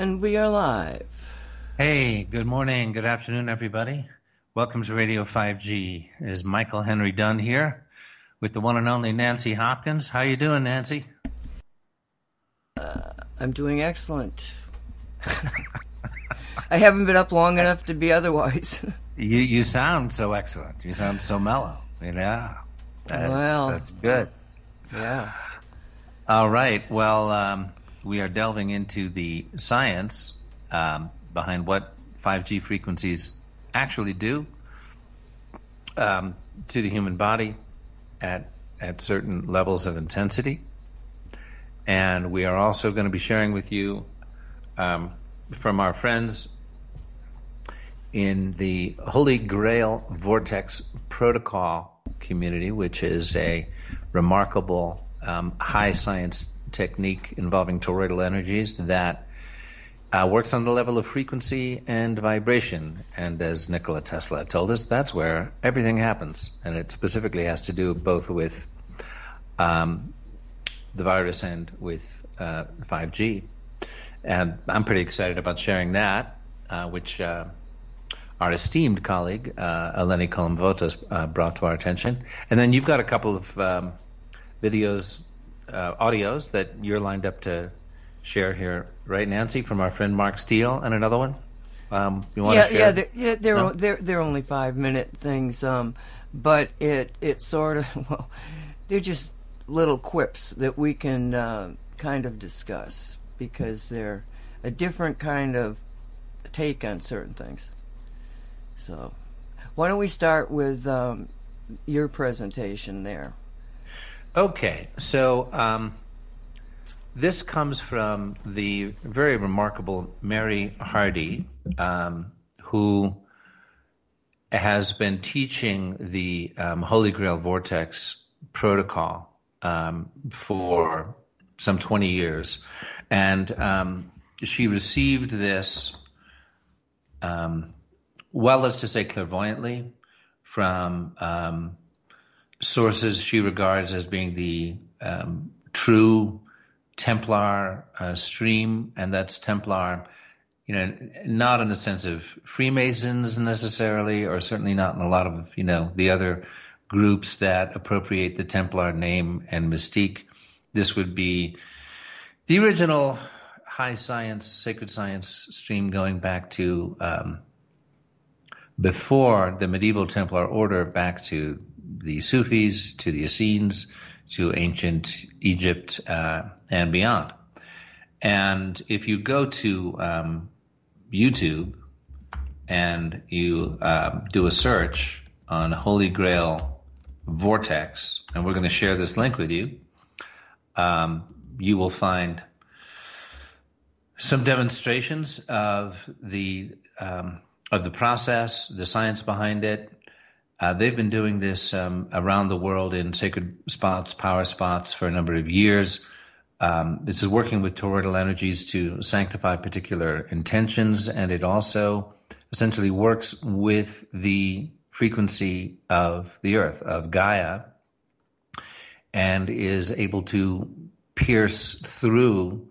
And we are live. Hey, good morning, good afternoon, everybody. Welcome to Radio 5G. It is Michael Henry Dunn here with the one and only Nancy Hopkins. How you doing, Nancy? Uh, I'm doing excellent. I haven't been up long enough to be otherwise. you you sound so excellent. You sound so mellow. Yeah. That's, well, that's good. Yeah. All right. Well, um, we are delving into the science um, behind what 5G frequencies actually do um, to the human body at at certain levels of intensity. And we are also going to be sharing with you um, from our friends in the Holy Grail Vortex Protocol community, which is a remarkable um, high science technique involving toroidal energies that uh, works on the level of frequency and vibration. And as Nikola Tesla told us, that's where everything happens. And it specifically has to do both with um, the virus and with uh, 5G. And I'm pretty excited about sharing that, uh, which uh, our esteemed colleague, uh, Eleni Kolomvotos, uh, brought to our attention. And then you've got a couple of um, videos, uh, audios that you're lined up to share here, right, Nancy, from our friend Mark Steele, and another one. Um, you want yeah, to share? Yeah, they're, yeah, they're, they're they're only five minute things, um, but it it sort of well, they're just little quips that we can uh, kind of discuss because they're a different kind of take on certain things. So, why don't we start with um, your presentation there? Okay, so um, this comes from the very remarkable Mary Hardy, um, who has been teaching the um, Holy Grail Vortex protocol um, for some 20 years. And um, she received this, um, well as to say clairvoyantly, from sources she regards as being the um, true Templar uh, stream, and that's Templar, you know, not in the sense of Freemasons necessarily, or certainly not in a lot of, you know, the other groups that appropriate the Templar name and mystique. This would be the original high science, sacred science stream going back to um, before the medieval Templar order, back to the Sufis, to the Essenes, to ancient Egypt uh, and beyond. And if you go to um, YouTube and you uh, do a search on Holy Grail Vortex, and we're going to share this link with you, um, you will find some demonstrations of the um, of the process, the science behind it, uh, they've been doing this um, around the world in sacred spots, power spots for a number of years. Um, this is working with toroidal energies to sanctify particular intentions, and it also essentially works with the frequency of the earth, of Gaia, and is able to pierce through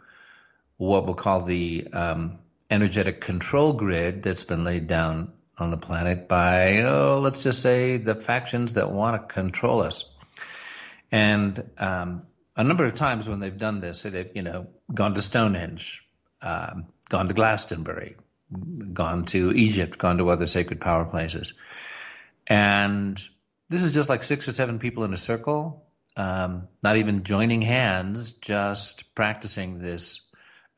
what we'll call the um, energetic control grid that's been laid down on the planet by, oh, let's just say the factions that want to control us. And um, a number of times when they've done this, they've, you know, gone to Stonehenge, um, gone to Glastonbury, gone to Egypt, gone to other sacred power places. And this is just like six or seven people in a circle, um, not even joining hands, just practicing this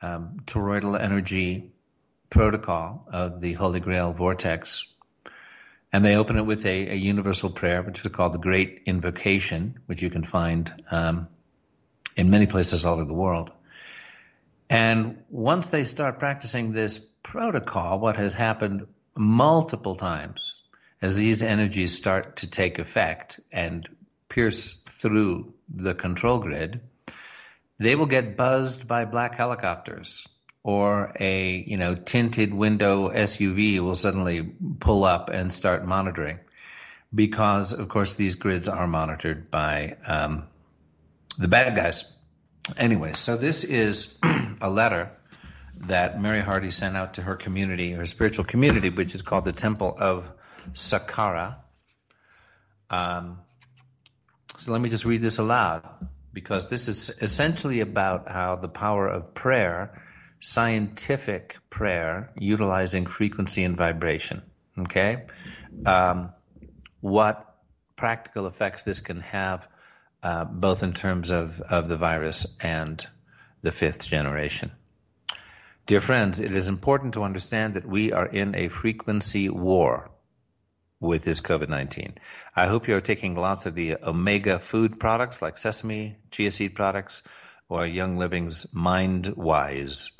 um, toroidal energy protocol of the Holy Grail vortex. And they open it with a, a universal prayer, which is called the Great Invocation, which you can find um, in many places all over the world. And once they start practicing this protocol, what has happened multiple times as these energies start to take effect and pierce through the control grid, they will get buzzed by black helicopters or a you know tinted window SUV will suddenly pull up and start monitoring, because of course these grids are monitored by um, the bad guys. Anyway, so this is a letter that Mary Hardy sent out to her community, her spiritual community, which is called the Temple of Saqqara. Um, so let me just read this aloud because this is essentially about how the power of prayer, scientific prayer, utilizing frequency and vibration, okay, um, what practical effects this can have, uh, both in terms of, of the virus and the fifth generation. Dear friends, it is important to understand that we are in a frequency war with this COVID 19. I hope you're taking lots of the omega food products like sesame, chia seed products, or Young Living's MindWise.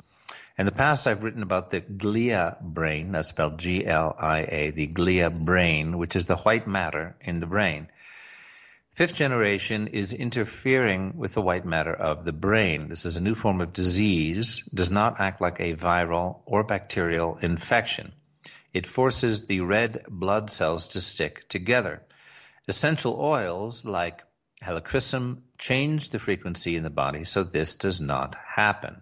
In the past, I've written about the glia brain, that's spelled G L I A, the glia brain, which is the white matter in the brain. Fifth generation is interfering with the white matter of the brain. This is a new form of disease, does not act like a viral or bacterial infection. It forces the red blood cells to stick together. Essential oils like helichrysum change the frequency in the body so this does not happen.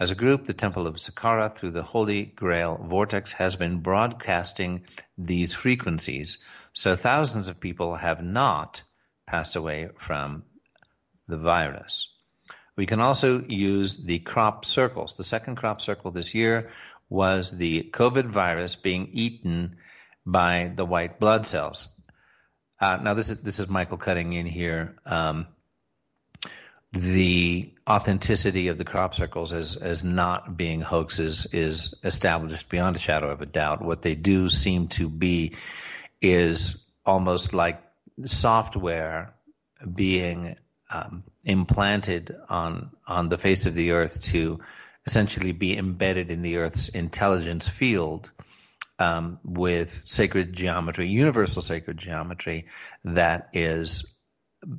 As a group, the Temple of Saqqara through the Holy Grail Vortex has been broadcasting these frequencies, so thousands of people have not passed away from the virus. We can also use the crop circles. The second crop circle this year was the COVID virus being eaten by the white blood cells. Uh, now, this is this is Michael cutting in here. Um, the authenticity of the crop circles as as not being hoaxes is established beyond a shadow of a doubt. What they do seem to be is almost like software being um, implanted on on the face of the earth to essentially be embedded in the earth's intelligence field um, with sacred geometry, universal sacred geometry that is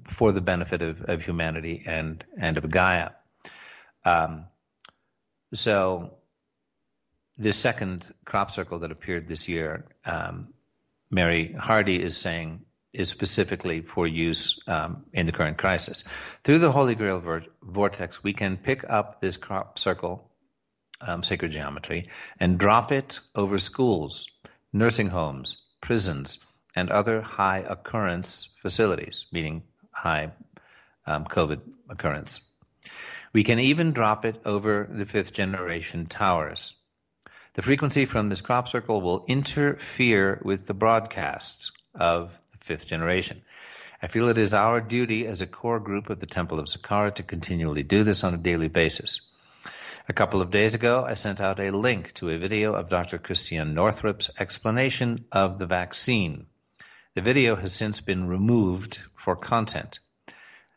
for the benefit of, of humanity and and of Gaia. Um, so, the second crop circle that appeared this year, um, Mary Hardy is saying is specifically for use um, in the current crisis. Through the Holy Grail vortex, we can pick up this crop circle, um, sacred geometry, and drop it over schools, nursing homes, prisons, and other high occurrence facilities, meaning high um, COVID occurrence. We can even drop it over the fifth generation towers. The frequency from this crop circle will interfere with the broadcasts of the fifth generation. I feel it is our duty as a core group of the Temple of Saqqara to continually do this on a daily basis. A couple of days ago, I sent out a link to a video of Dr. Christiane Northrup's explanation of the vaccine. The video has since been removed for content.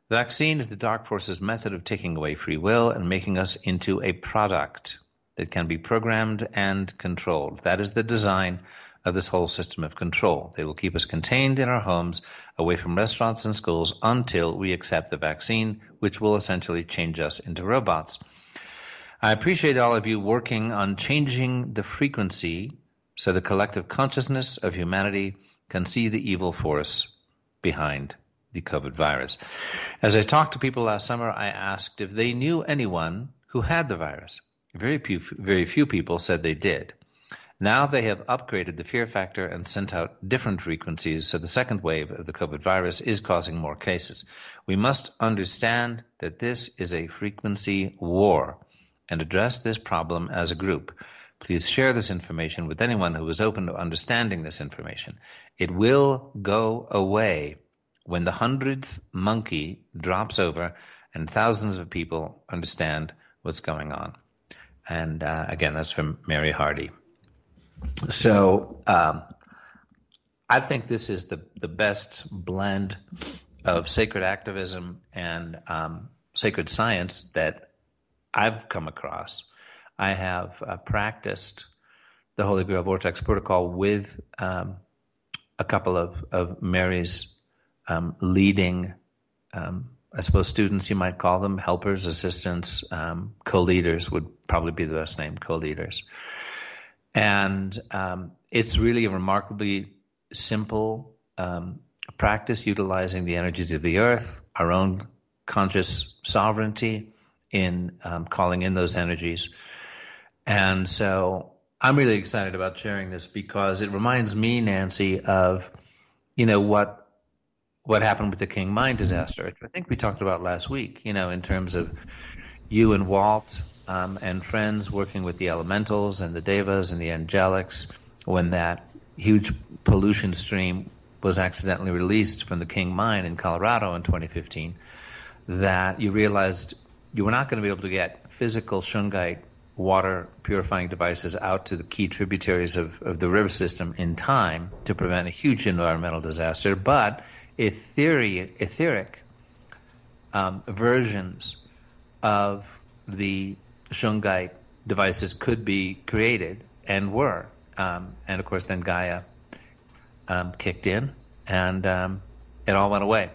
The vaccine is the dark forces method of taking away free will and making us into a product that can be programmed and controlled. That is the design of this whole system of control. They will keep us contained in our homes, away from restaurants and schools, until we accept the vaccine, which will essentially change us into robots. I appreciate all of you working on changing the frequency so the collective consciousness of humanity can see the evil force behind the COVID virus. As I talked to people last summer, I asked if they knew anyone who had the virus. Very few, very few people said they did. Now they have upgraded the fear factor and sent out different frequencies, so the second wave of the COVID virus is causing more cases. We must understand that this is a frequency war and address this problem as a group. Please share this information with anyone who is open to understanding this information. It will go away when the hundredth monkey drops over and thousands of people understand what's going on. And uh, again, that's from Mary Hardy. So um, I think this is the, the best blend of sacred activism and um, sacred science that I've come across. I have uh, practiced the Holy Grail Vortex Protocol with um, a couple of, of Mary's um, leading, um, I suppose, students, you might call them, helpers, assistants, um, co leaders would probably be the best name, co leaders. And um, it's really a remarkably simple um, practice utilizing the energies of the earth, our own conscious sovereignty in calling in those energies. And so I'm really excited about sharing this because it reminds me, Nancy, of you know what what happened with the King Mine disaster. Which I think we talked about last week. You know, in terms of you and Walt um, and friends working with the elementals and the devas and the angelics when that huge pollution stream was accidentally released from the King Mine in Colorado in 2015. That you realized you were not going to be able to get physical shungite water purifying devices out to the key tributaries of, of the river system in time to prevent a huge environmental disaster, but etheric, etheric um, versions of the shungite devices could be created and were. Um, and of course, then Gaia um, kicked in, and um, it all went away.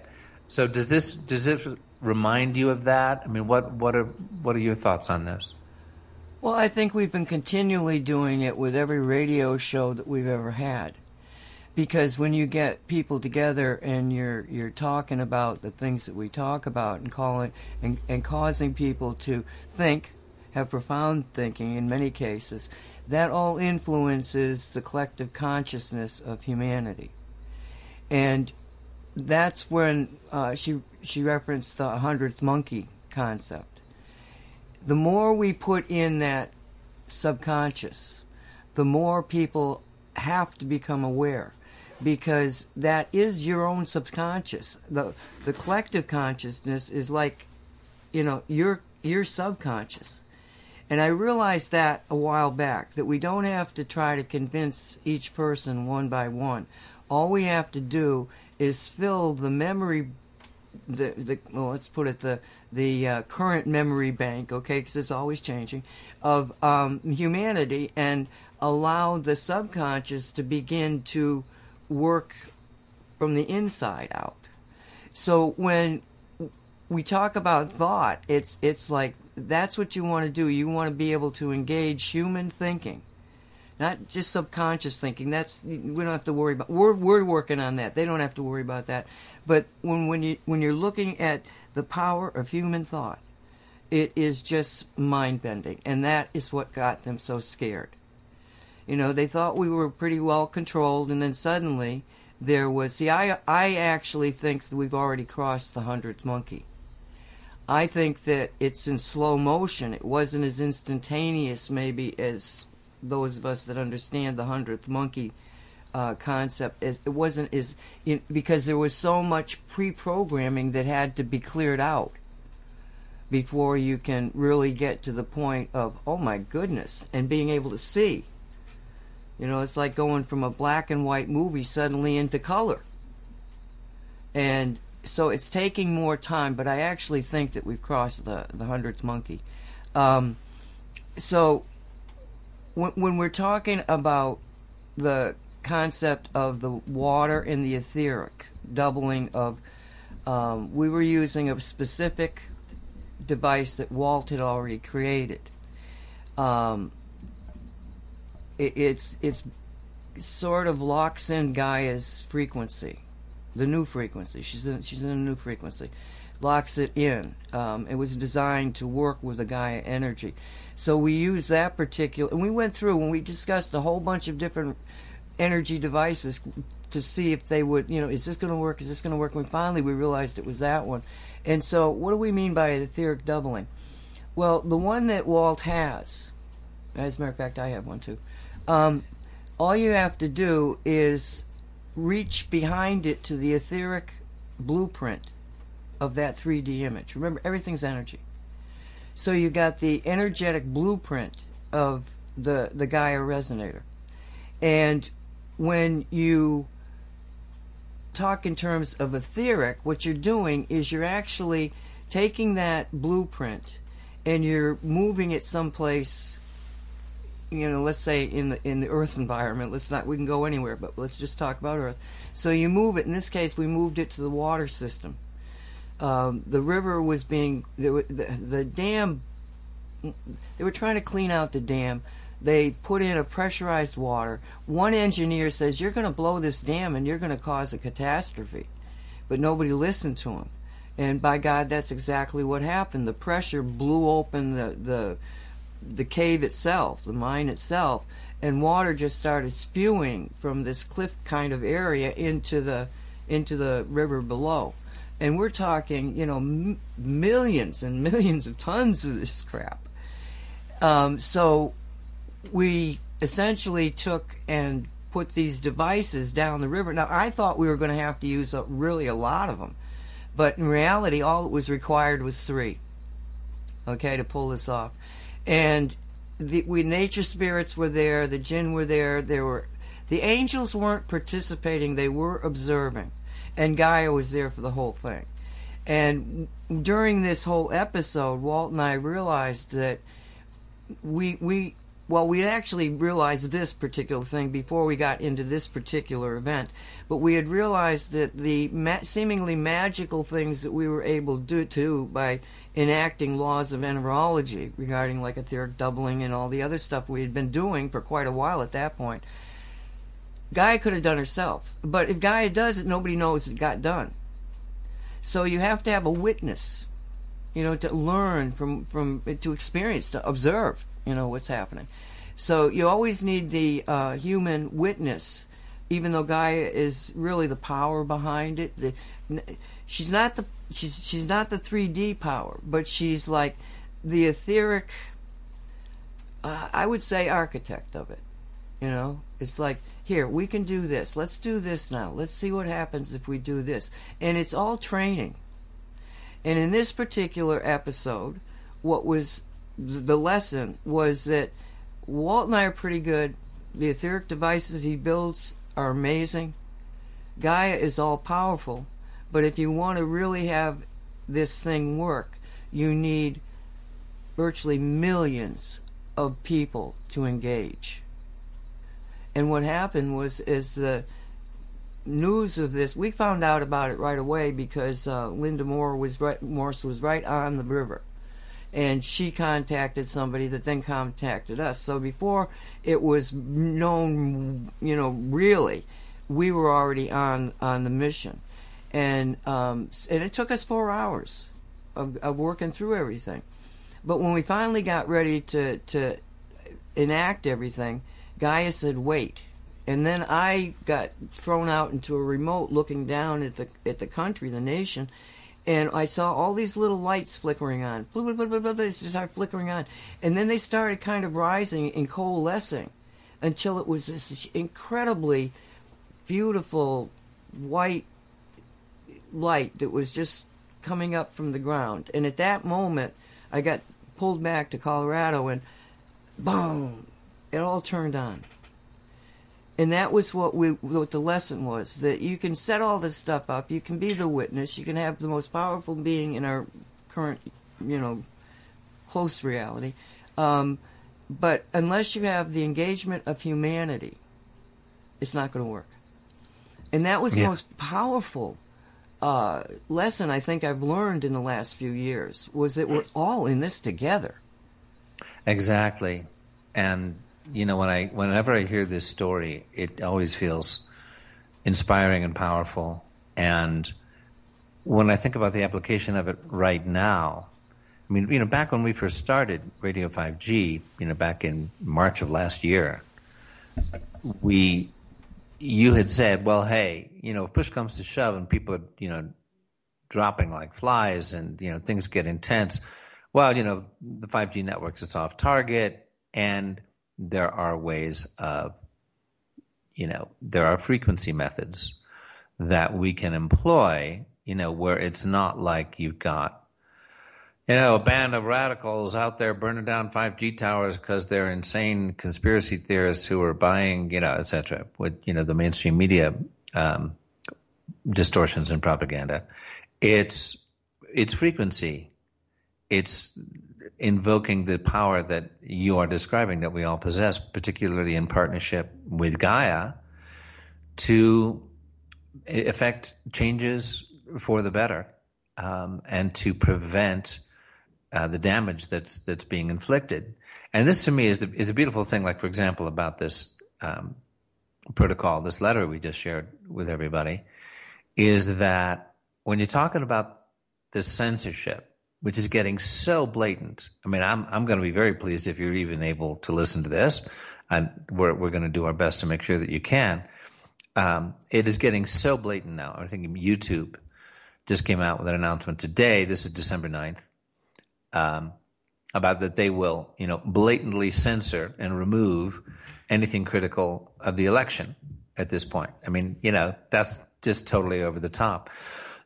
So, does this does this remind you of that? I mean, what what are what are your thoughts on this? Well, I think we've been continually doing it with every radio show that we've ever had. Because when you get people together and you're you're talking about the things that we talk about and calling and, and causing people to think, have profound thinking in many cases, that all influences the collective consciousness of humanity. And that's when uh, she she referenced the hundredth monkey concept the more we put in that subconscious, the more people have to become aware because that is your own subconscious. The the collective consciousness is like, you know, your your subconscious. And I realized that a while back that we don't have to try to convince each person one by one. All we have to do is fill the memory the, the well, let's put it the the uh, current memory bank, okay, because it's always changing, of um, humanity, and allow the subconscious to begin to work from the inside out. So when we talk about thought, it's it's like that's what you want to do. You want to be able to engage human thinking not just subconscious thinking. That's we don't have to worry about. We're we're working on that. They don't have to worry about that. But when when you when you're looking at the power of human thought, it is just mind bending, and that is what got them so scared. You know, they thought we were pretty well controlled, and then suddenly there was. See, I I actually think that we've already crossed the hundredth monkey. I think that it's in slow motion. It wasn't as instantaneous, maybe, as those of us that understand the hundredth monkey uh, concept is it wasn't as know, because there was so much pre-programming that had to be cleared out before you can really get to the point of oh my goodness and being able to see. You know it's like going from a black and white movie suddenly into color. And so it's taking more time but i actually think that we've crossed the the hundredth monkey. Um, so when, when we're talking about the concept of the water and the etheric doubling of, um, we were using a specific device that Walt had already created. Um, it, it's it's sort of locks in Gaia's frequency, the new frequency. She's in, she's in a new frequency, locks it in. Um, it was designed to work with the Gaia energy. So we use that particular, and we went through and we discussed a whole bunch of different energy devices to see if they would, you know, is this going to work? Is this going to work? And finally we realized it was that one. And so, what do we mean by etheric doubling? Well, the one that Walt has, as a matter of fact, I have one too. Um, all you have to do is reach behind it to the etheric blueprint of that 3D image. Remember, everything's energy. So you got the energetic blueprint of the the Gaia resonator. And when you talk in terms of etheric, what you're doing is you're actually taking that blueprint and you're moving it someplace you know let's say in the in the earth environment let's not we can go anywhere but let's just talk about earth so you move it in this case we moved it to the water system um, the river was being the, the, the dam. They were trying to clean out the dam. They put in a pressurized water. One engineer says you're going to blow this dam and you're going to cause a catastrophe, but nobody listened to him. And by God, that's exactly what happened. The pressure blew open the the the cave itself, the mine itself, and water just started spewing from this cliff kind of area into the into the river below. And we're talking, you know, m- millions and millions of tons of this crap. Um, so we essentially took and put these devices down the river. Now, I thought we were going to have to use a, really a lot of them, but in reality, all that was required was three. Okay, to pull this off, and the we nature spirits were there, the jinn were there, there were the angels weren't participating; they were observing, and Gaia was there for the whole thing. And during this whole episode, Walt and I realized that we we well, we actually realized this particular thing before we got into this particular event, but we had realized that the ma- seemingly magical things that we were able to do by enacting laws of enterology regarding like etheric doubling and all the other stuff we had been doing for quite a while at that point. Gaia could have done herself, but if Gaia does it, nobody knows it got done. So you have to have a witness, you know, to learn from from to experience, to observe you know what's happening. So you always need the uh, human witness, even though Gaia is really the power behind it. The, she's not the she's she's not the 3D power, but she's like the etheric. Uh, I would say architect of it. You know, it's like here we can do this. Let's do this now. Let's see what happens if we do this, and it's all training. And in this particular episode, what was the lesson was that Walt and I are pretty good. The etheric devices he builds are amazing. Gaia is all powerful, but if you want to really have this thing work, you need virtually millions of people to engage. And what happened was, is the news of this, we found out about it right away because uh, Linda Moore was right, Morse was right on the river and she contacted somebody that then contacted us. So before it was known, you know, really, we were already on on the mission, and um, and it took us four hours of, of working through everything. But when we finally got ready to to enact everything, Gaia said, "Wait." And then I got thrown out into a remote, looking down at the at the country, the nation, and I saw all these little lights flickering on. They started flickering on. And then they started kind of rising and coalescing until it was this incredibly beautiful white light that was just coming up from the ground. And at that moment, I got pulled back to Colorado and boom, it all turned on. And that was what we what the lesson was that you can set all this stuff up. You can be the witness. You can have the most powerful being in our current you know close reality. Um, but unless you have the engagement of humanity it's not going to work. And that was yeah. the most powerful uh, lesson I think I've learned in the last few years was that we're all in this together. Exactly, and you know, when I whenever I hear this story, it always feels inspiring and powerful. And when I think about the application of it right now, I mean, you know, back when we first started Radio 5G, you know, back in March of last year, we, you had said, well, hey, you know, if push comes to shove and people are, you know, dropping like flies and, you know, things get intense, well, you know, the 5G networks, it's off target. And there are ways of, you know, there are frequency methods that we can employ, you know, where it's not like you've got, you know, a band of radicals out there burning down 5G towers because they're insane conspiracy theorists who are buying, you know, et cetera, with, you know, the mainstream media um, distortions and propaganda. It's, it's frequency. It's invoking the power that you are describing that we all possess, particularly in partnership with Gaia, to effect changes for the better um, and to prevent uh, the damage that's that's being inflicted. And this, to me, is the, is a beautiful thing. Like, for example, about this um, protocol, this letter we just shared with everybody, is that when you're talking about this censorship which is getting so blatant. I mean, I'm I'm going to be very pleased if you're even able to listen to this, and we're we're going to do our best to make sure that you can. Um, it is getting so blatant now. I think YouTube just came out with an announcement today. This is December 9th. Um, about that they will, you know, blatantly censor and remove anything critical of the election at this point. I mean, you know, that's just totally over the top.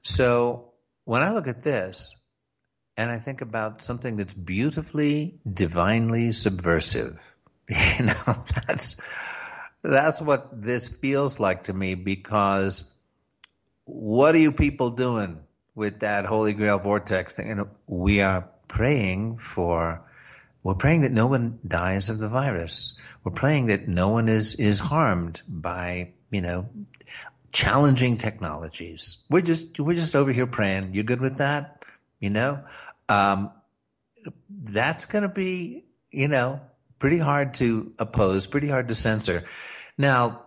So when I look at this and I think about something that's beautifully, divinely subversive, you know, that's that's what this feels like to me because what are you people doing with that Holy Grail vortex thing? You know, we are praying for, we're praying that no one dies of the virus. We're praying that no one is, is harmed by, you know, challenging technologies. We're just, we're just over here praying. You good with that? You know, um, that's going to be, you know, pretty hard to oppose, pretty hard to censor. Now,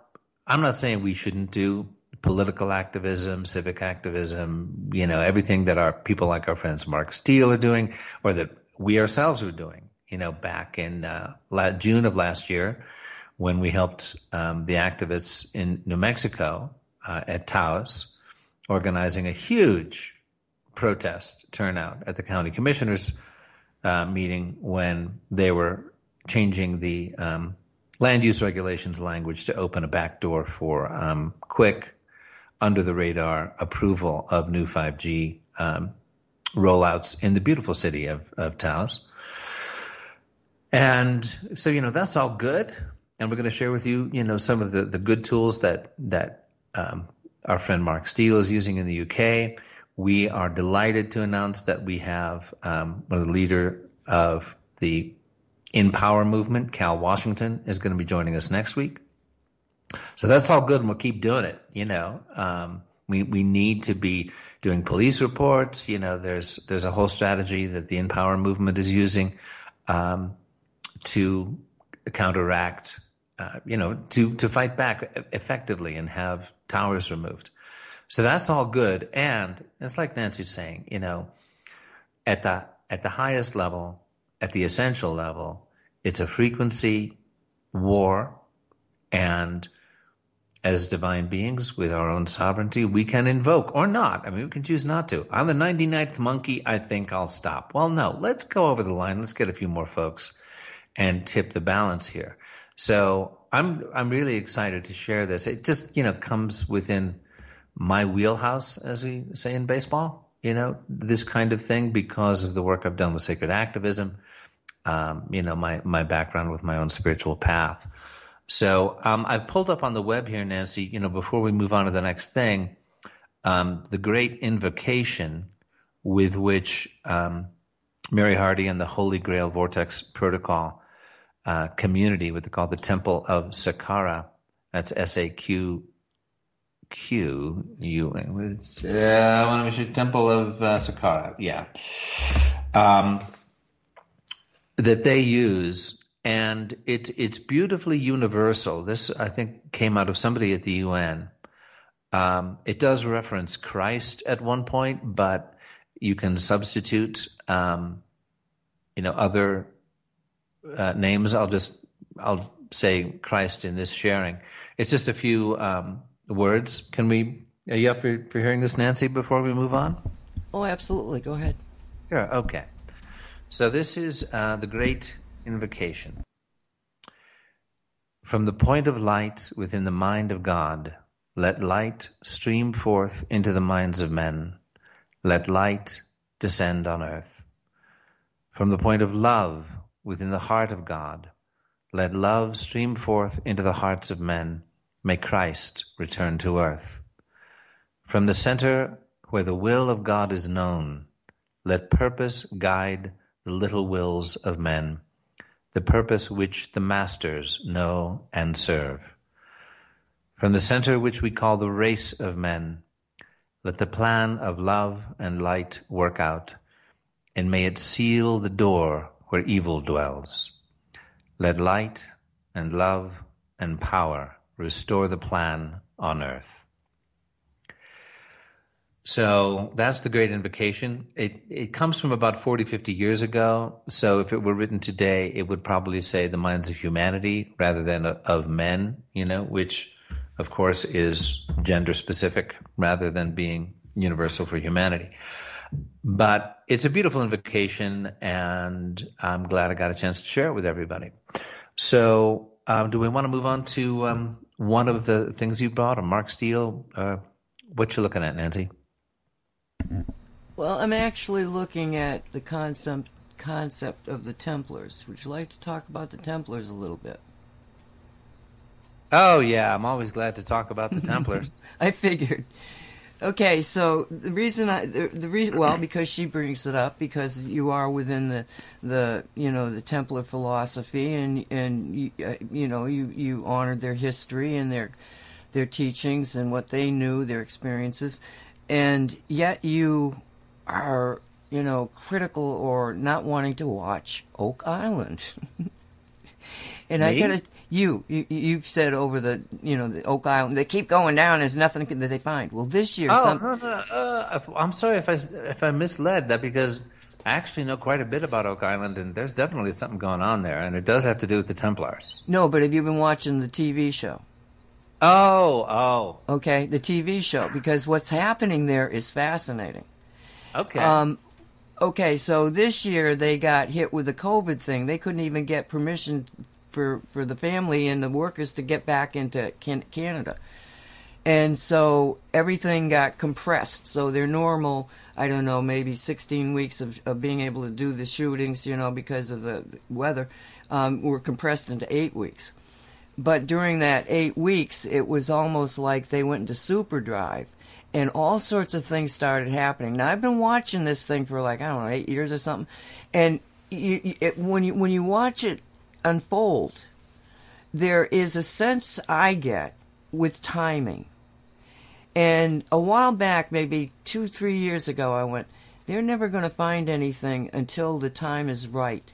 I'm not saying we shouldn't do political activism, civic activism, you know, everything that our people like our friends Mark Steele are doing, or that we ourselves are doing. You know, back in uh, June of last year, when we helped um, the activists in New Mexico uh, at Taos, organizing a huge protest turnout at the county commissioners uh, meeting when they were changing the um, land use regulations language to open a back door for um, quick under the radar approval of new 5G um, rollouts in the beautiful city of, of Taos. And so, you know, that's all good. And we're going to share with you, you know, some of the, the good tools that, that um, our friend Mark Steele is using in the UK. We are delighted to announce that we have um, one of the leader of the InPower movement, Cal Washington, is going to be joining us next week. So that's all good, and we'll keep doing it. You know, um, we we need to be doing police reports. You know, there's there's a whole strategy that the InPower movement is using um, to counteract. Uh, you know, to to fight back effectively and have towers removed. So that's all good, and it's like Nancy's saying. You know, at the at the highest level, at the essential level, it's a frequency war and as divine beings with our own sovereignty, we can invoke or not. I mean, we can choose not to. On the 99th monkey, I think I'll stop. Well, no, let's go over the line. Let's get a few more folks and tip the balance here. So I'm, I'm really excited to share this. It just, you know, comes within my wheelhouse, as we say in baseball, you know, this kind of thing because of the work I've done with sacred activism, um, you know, my, my background with my own spiritual path. So um, I've pulled up on the web here, Nancy. You know, before we move on to the next thing, um, the great invocation with which um, Mary Hardy and the Holy Grail Vortex Protocol uh, community, what they call the Temple of Saqqara. That's S A Q Q U. Uh, I want to mention Temple of uh, Saqqara. Yeah. Um, that they use and it, it's beautifully universal. This, I think, came out of somebody at the UN. Um, it does reference Christ at one point, but you can substitute, um, you know, other uh, names. I'll just, I'll say Christ in this sharing. It's just a few um, words. Can we? Are you up for, for hearing this, Nancy? Before we move on. Oh, absolutely. Go ahead. Sure. Okay. So this is uh, the great Invocation. From the point of light within the mind of God, let light stream forth into the minds of men. Let light descend on earth. From the point of love within the heart of God, let love stream forth into the hearts of men. May Christ return to earth. From the center where the will of God is known, let purpose guide the little wills of men the purpose which the masters know and serve. From the center which we call the race of men, let the plan of love and light work out, and may it seal the door where evil dwells. Let light and love and power restore the plan on earth. So that's the great invocation. It it comes from about 40, 50 years ago. So if it were written today, it would probably say the minds of humanity rather than of men, you know, which of course is gender specific rather than being universal for humanity. But it's a beautiful invocation, and I'm glad I got a chance to share it with everybody. So, um, do we want to move on to um, one of the things you brought, a Mark Steele? Uh, what you looking at, Nancy? Well, I'm actually looking at the concept concept of the Templars. Would you like to talk about the Templars a little bit? Oh yeah, I'm always glad to talk about the Templars. I figured. Okay, so the reason I the, the, reason well because she brings it up because you are within the the you know the Templar philosophy and and you, uh, you know you you honored their history and their their teachings and what they knew their experiences and yet you are you know critical or not wanting to watch Oak Island. and Me? I gotta you, you you've said over the you know the Oak Island they keep going down. There's nothing that they find. Well, this year, oh, some... no, no, uh, I'm sorry if I if I misled that because I actually know quite a bit about Oak Island, and there's definitely something going on there, and it does have to do with the Templars. No, but have you been watching the TV show? Oh, oh. Okay, the TV show because what's happening there is fascinating. Okay. Um, okay, so this year they got hit with the COVID thing. They couldn't even get permission for for the family and the workers to get back into can- Canada. And so everything got compressed. So their normal, I don't know, maybe 16 weeks of, of being able to do the shootings, you know, because of the weather, um, were compressed into eight weeks. But during that eight weeks, it was almost like they went into super drive and all sorts of things started happening. Now I've been watching this thing for like I don't know eight years or something, and you, it, when you when you watch it unfold, there is a sense I get with timing. And a while back, maybe two three years ago, I went. They're never going to find anything until the time is right.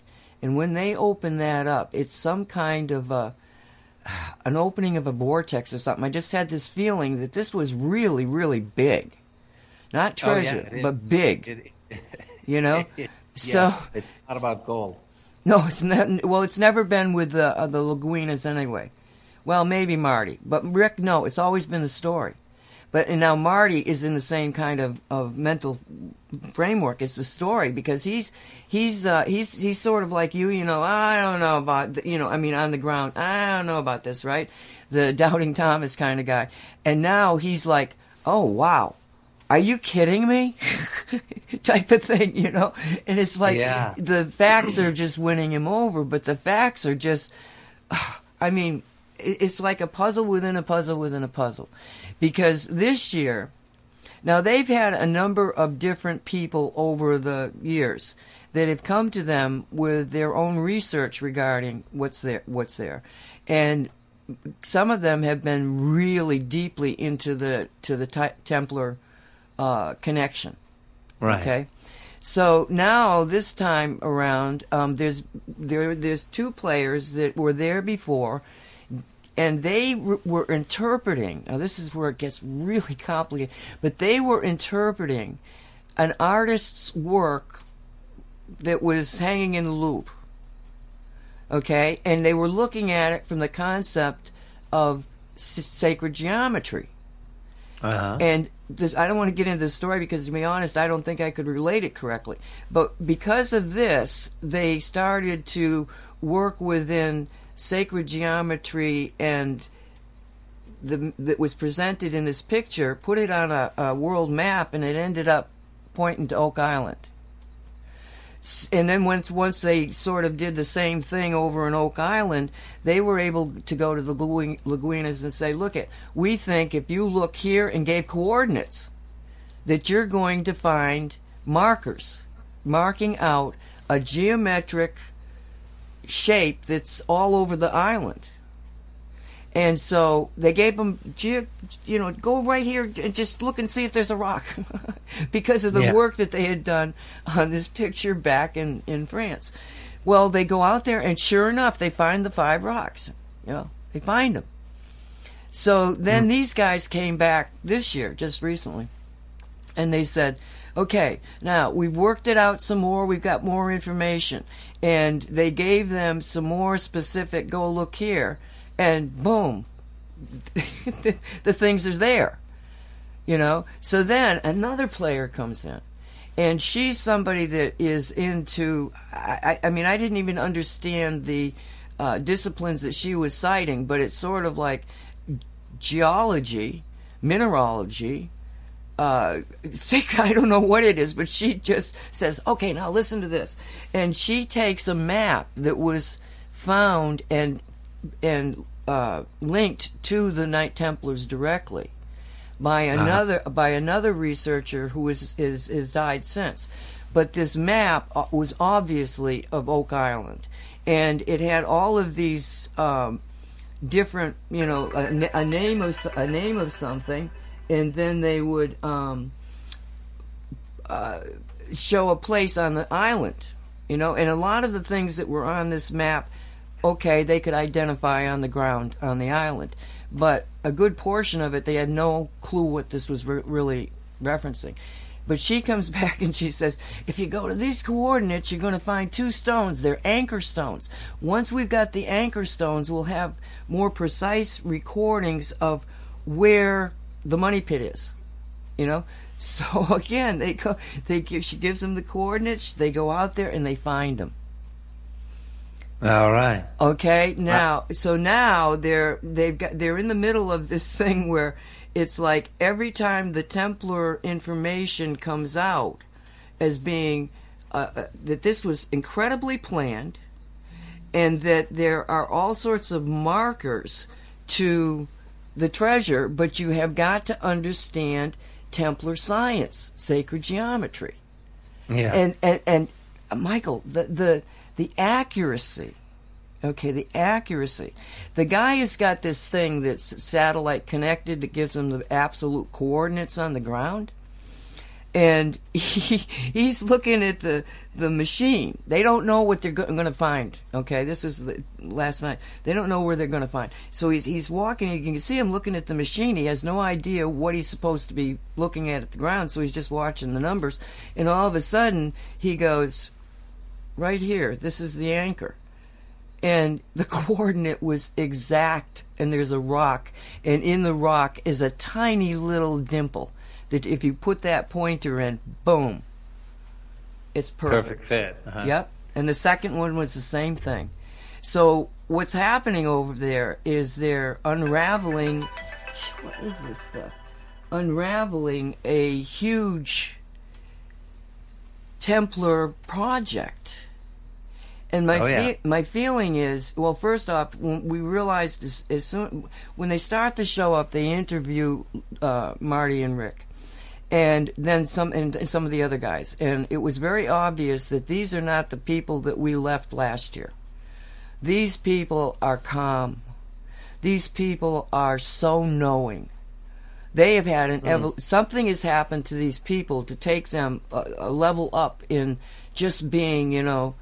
And when they open that up, it's some kind of a an opening of a vortex or something. I just had this feeling that this was really, really big. Not treasure, oh, yeah, but big. It, you know? yeah, so it's not about gold. No, it's not. Well, it's never been with the uh, the Laginas anyway. Well, maybe Marty, but Rick, no, it's always been the story. But and now Marty is in the same kind of, of mental framework as the story because he's he's uh, he's he's sort of like you, you know. I don't know about the, you know. I mean, on the ground, I don't know about this, right? The doubting Thomas kind of guy, and now he's like, oh wow, are you kidding me? type of thing, you know? And it's like yeah. the facts are just winning him over, but the facts are just, I mean, it's like a puzzle within a puzzle within a puzzle. Because this year, now they've had a number of different people over the years that have come to them with their own research regarding what's there, what's there, and some of them have been really deeply into the to the t- Templar uh, connection. Right. Okay. So now this time around, um, there's there there's two players that were there before and they were interpreting. Now, this is where it gets really complicated, but they were interpreting an artist's work that was hanging in the Louvre. Okay, and they were looking at it from the concept of s- sacred geometry. Uh-huh. And this, I don't want to get into the story because, to be honest, I don't think I could relate it correctly. But because of this, they started to work within sacred geometry and the, that was presented in this picture, put it on a, a world map, and it ended up pointing to Oak Island. And then once once they sort of did the same thing over in Oak Island, they were able to go to the Laginas and say, "Look, it we think if you look here and gave coordinates, that you're going to find markers marking out a geometric shape that's all over the island. And so they gave them, you know, go right here and just look and see if there's a rock because of the yeah. work that they had done on this picture back in, in France. Well, they go out there and sure enough, they find the five rocks. You know, they find them. So then mm. these guys came back this year, just recently, and they said, okay, now we've worked it out some more, we've got more information. And they gave them some more specific, go look here, and boom, the, things are there. You know? So then another player comes in. And she's somebody that is into, I, I mean, I didn't even understand the uh, disciplines that she was citing, but it's sort of like geology, mineralogy, uh, I don't know what it is, but she just says, okay, now listen to this. And she takes a map that was found and, and, uh, linked to the Knight Templars directly by uh-huh. another, uh-huh. by another researcher who is, is, has died since. But this map uh, was obviously of Oak Island. And it had all of these, um, different, you know, a, a name of, a name of something and then they would um, uh, show a place on the island, you know. And a lot of the things that were on this map, okay, they could identify on the ground on the island, but a good portion of it they had no clue what this was re- really referencing. But she comes back and she says, if you go to these coordinates, you're going to find two stones. They're anchor stones. Once we've got the anchor stones, we'll have more precise recordings of where the money pit is. You know? So again, they go they give she gives them the coordinates, they go out there and they find them. All right. Okay. Now, so now they're they've got they're in the middle of this thing where it's like every time the Templar information comes out as being uh, uh, that this was incredibly planned, and that there are all sorts of markers to the treasure, but you have got to understand Templar science, sacred geometry. Yeah. And and, and Michael, the the the accuracy. Okay, the accuracy. The guy has got this thing that's satellite connected that gives him the absolute coordinates on the ground and he he's looking at the the machine. They don't know what they're going to find. Okay, this was the, last night. They don't know where they're going to find. So he's he's walking. You can see him looking at the machine. He has no idea what he's supposed to be looking at at the ground. So he's just watching the numbers. And all of a sudden he goes, right here. This is the anchor. And the coordinate was exact. And there's a rock, and in the rock is a tiny little dimple that if you put that pointer in, boom, it's perfect. Perfect fit. Uh-huh. Yep. And the second one was the same thing. So what's happening over there is they're unraveling. What is this stuff? Unraveling a huge Templar project. And my oh, yeah. fe- my feeling is well. First off, when we realized as, as soon when they start the show up, they interview uh, Marty and Rick, and then some and some of the other guys and it was very obvious that these are not the people that we left last year these people are calm these people are so knowing they have had an mm. something has happened to these people to take them a, a level up in just being you know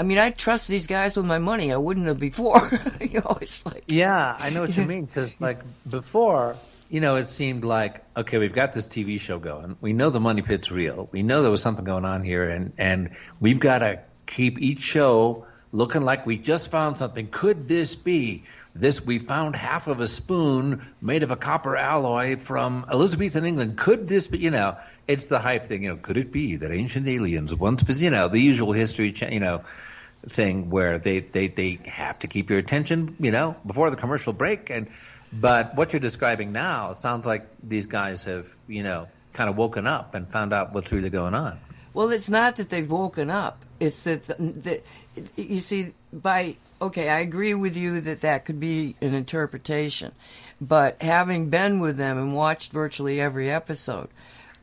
I mean, I trust these guys with my money. I wouldn't have before. you know, it's like yeah, I know what you mean because like before, you know, it seemed like okay, we've got this TV show going. We know the money pit's real. We know there was something going on here, and and we've got to keep each show looking like we just found something. Could this be? This we found half of a spoon made of a copper alloy from Elizabethan England. Could this be? You know, it's the hype thing. You know, could it be that ancient aliens once? You know, the usual history. You know, thing where they they they have to keep your attention. You know, before the commercial break and but what you're describing now sounds like these guys have, you know, kind of woken up and found out what's really going on. Well, it's not that they've woken up. It's that, that you see, by okay, I agree with you that that could be an interpretation, but having been with them and watched virtually every episode,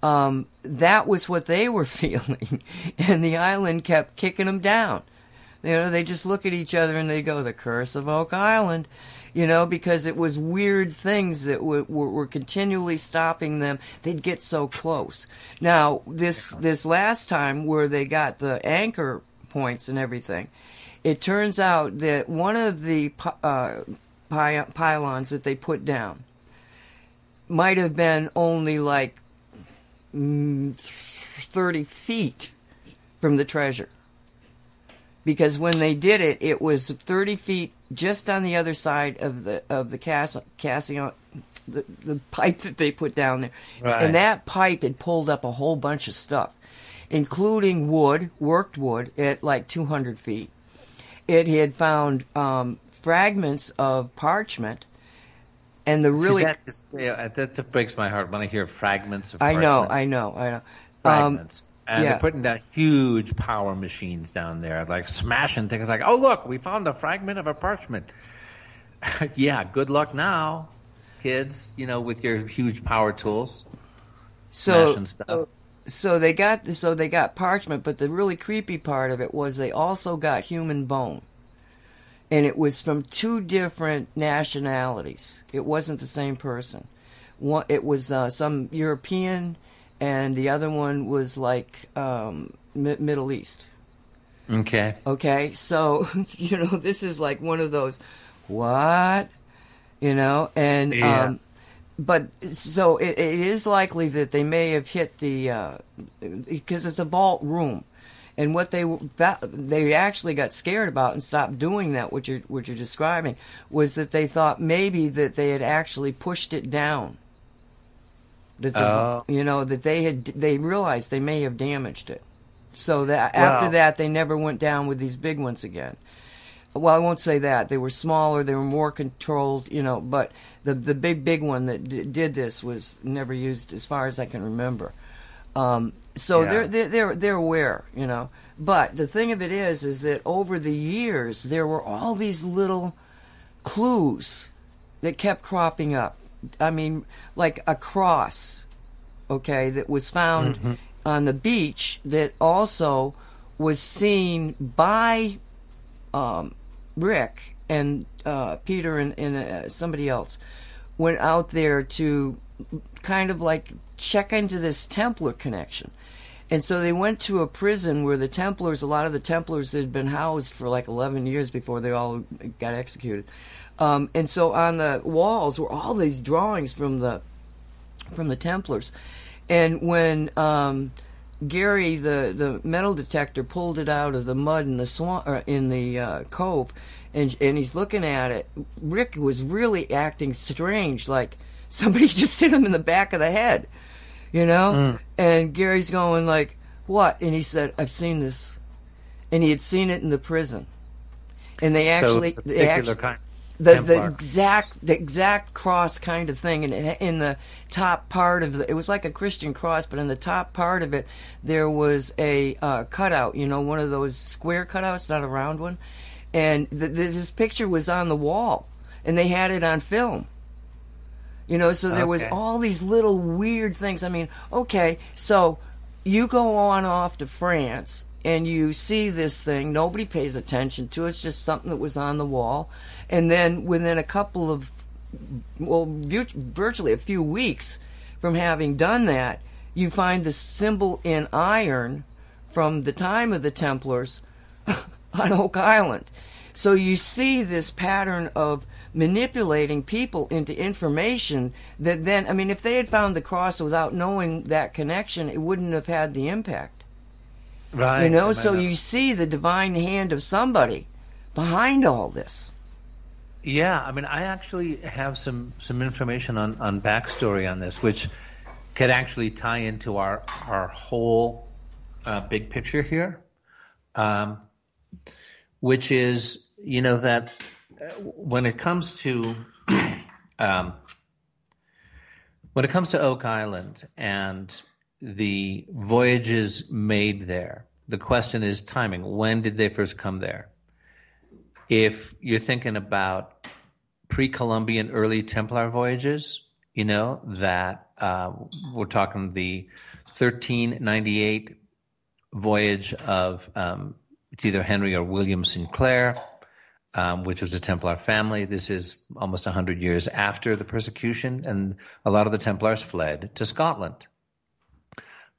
um, that was what they were feeling, and the island kept kicking them down. You know, they just look at each other and they go, "The curse of Oak Island." you know, because it was weird things that were, were, were continually stopping them. They'd get so close. Now, this this last time where they got the anchor points and everything, it turns out that one of the uh, pylons that they put down might have been only like mm, 30 feet from the treasure. Because when they did it, it was 30 feet just on the other side of the of the Cass- caisson, the, the pipe that they put down there. Right. And that pipe had pulled up a whole bunch of stuff, including wood, worked wood, at like 200 feet. It had found um, fragments of parchment. And the really, See, that, is, yeah, that, that breaks my heart when I hear fragments of Parchment. I know. I know, I know. Um, fragments. And yeah. they're putting down huge power machines down there, like smashing things like, oh, look, we found a fragment of a parchment. yeah, good luck now, kids, you know, with your huge power tools. so smashing stuff. so they got so they got parchment, but the really creepy part of it was they also got human bone, and it was from two different nationalities. It wasn't the same person. One, it was uh, some European, and the other one was like um, Mi- Middle East. Okay. Okay, so you know this is like one of those what you know, and Yeah. um, but so it, it is likely that they may have hit the uh, because it's a vault room, and what they that, they actually got scared about and stopped doing that. What you're what you're describing was that they thought maybe that they had actually pushed it down. That the, Oh. you know that they had they realized they may have damaged it. So that after that, they never went down with these big ones again. Well, I won't say that they were smaller, they were more controlled, you know. But the the big big one that d- did this was never used, as far as I can remember. Um, so Yeah. they're, they're they're they're aware, you know. But the thing of it is, is that over the years there were all these little clues that kept cropping up. I mean, like a cross, okay, that was found on the beach that also was seen by um, Rick and uh, Peter and, and uh, somebody else went out there to kind of like check into this Templar connection. And so they went to a prison where the Templars, a lot of the Templars had been housed for like 11 years before they all got executed. Um, and so on the walls were all these drawings from the from the Templars. And when um, Gary, the, the metal detector, pulled it out of the mud in the swamp, or in the uh, cove, and and he's looking at it, Rick was really acting strange, like somebody just hit him in the back of the head, you know. And Gary's going like, "What?" And he said, "I've seen this," and he had seen it in the prison. And they actually, so they actually, kind. The the exact the exact cross kind of thing and in the top part of the it was like a christian cross but in the top part of it there was a uh, cutout you know one of those square cutouts not a round one. And th- th- this picture was on the wall and they had it on film. You know so there was all these little weird things. I mean okay so you go on off to france and you see this thing. Nobody pays attention to it. it's just something that was on the wall and then within a couple of well virtually a few weeks from having done that you find the symbol in iron from the time of the templars on oak island. So you see this pattern of manipulating people into information that then i mean if they had found the cross without knowing that connection it wouldn't have had the impact. Right. you know so you see the divine hand of somebody behind all this Yeah, I mean, I actually have some some information on on backstory on this, which could actually tie into our our whole uh, big picture here, um, which is you know that uh, when it comes to um, when it comes to Oak Island and the voyages made there, the question is timing. When did they first come there? if you're thinking about pre-Columbian early Templar voyages, you know that uh, we're talking the 1398 voyage of um, it's either Henry or William Sinclair, um, which was a Templar family. This is almost 100 years after the persecution, and a lot of the Templars fled to Scotland.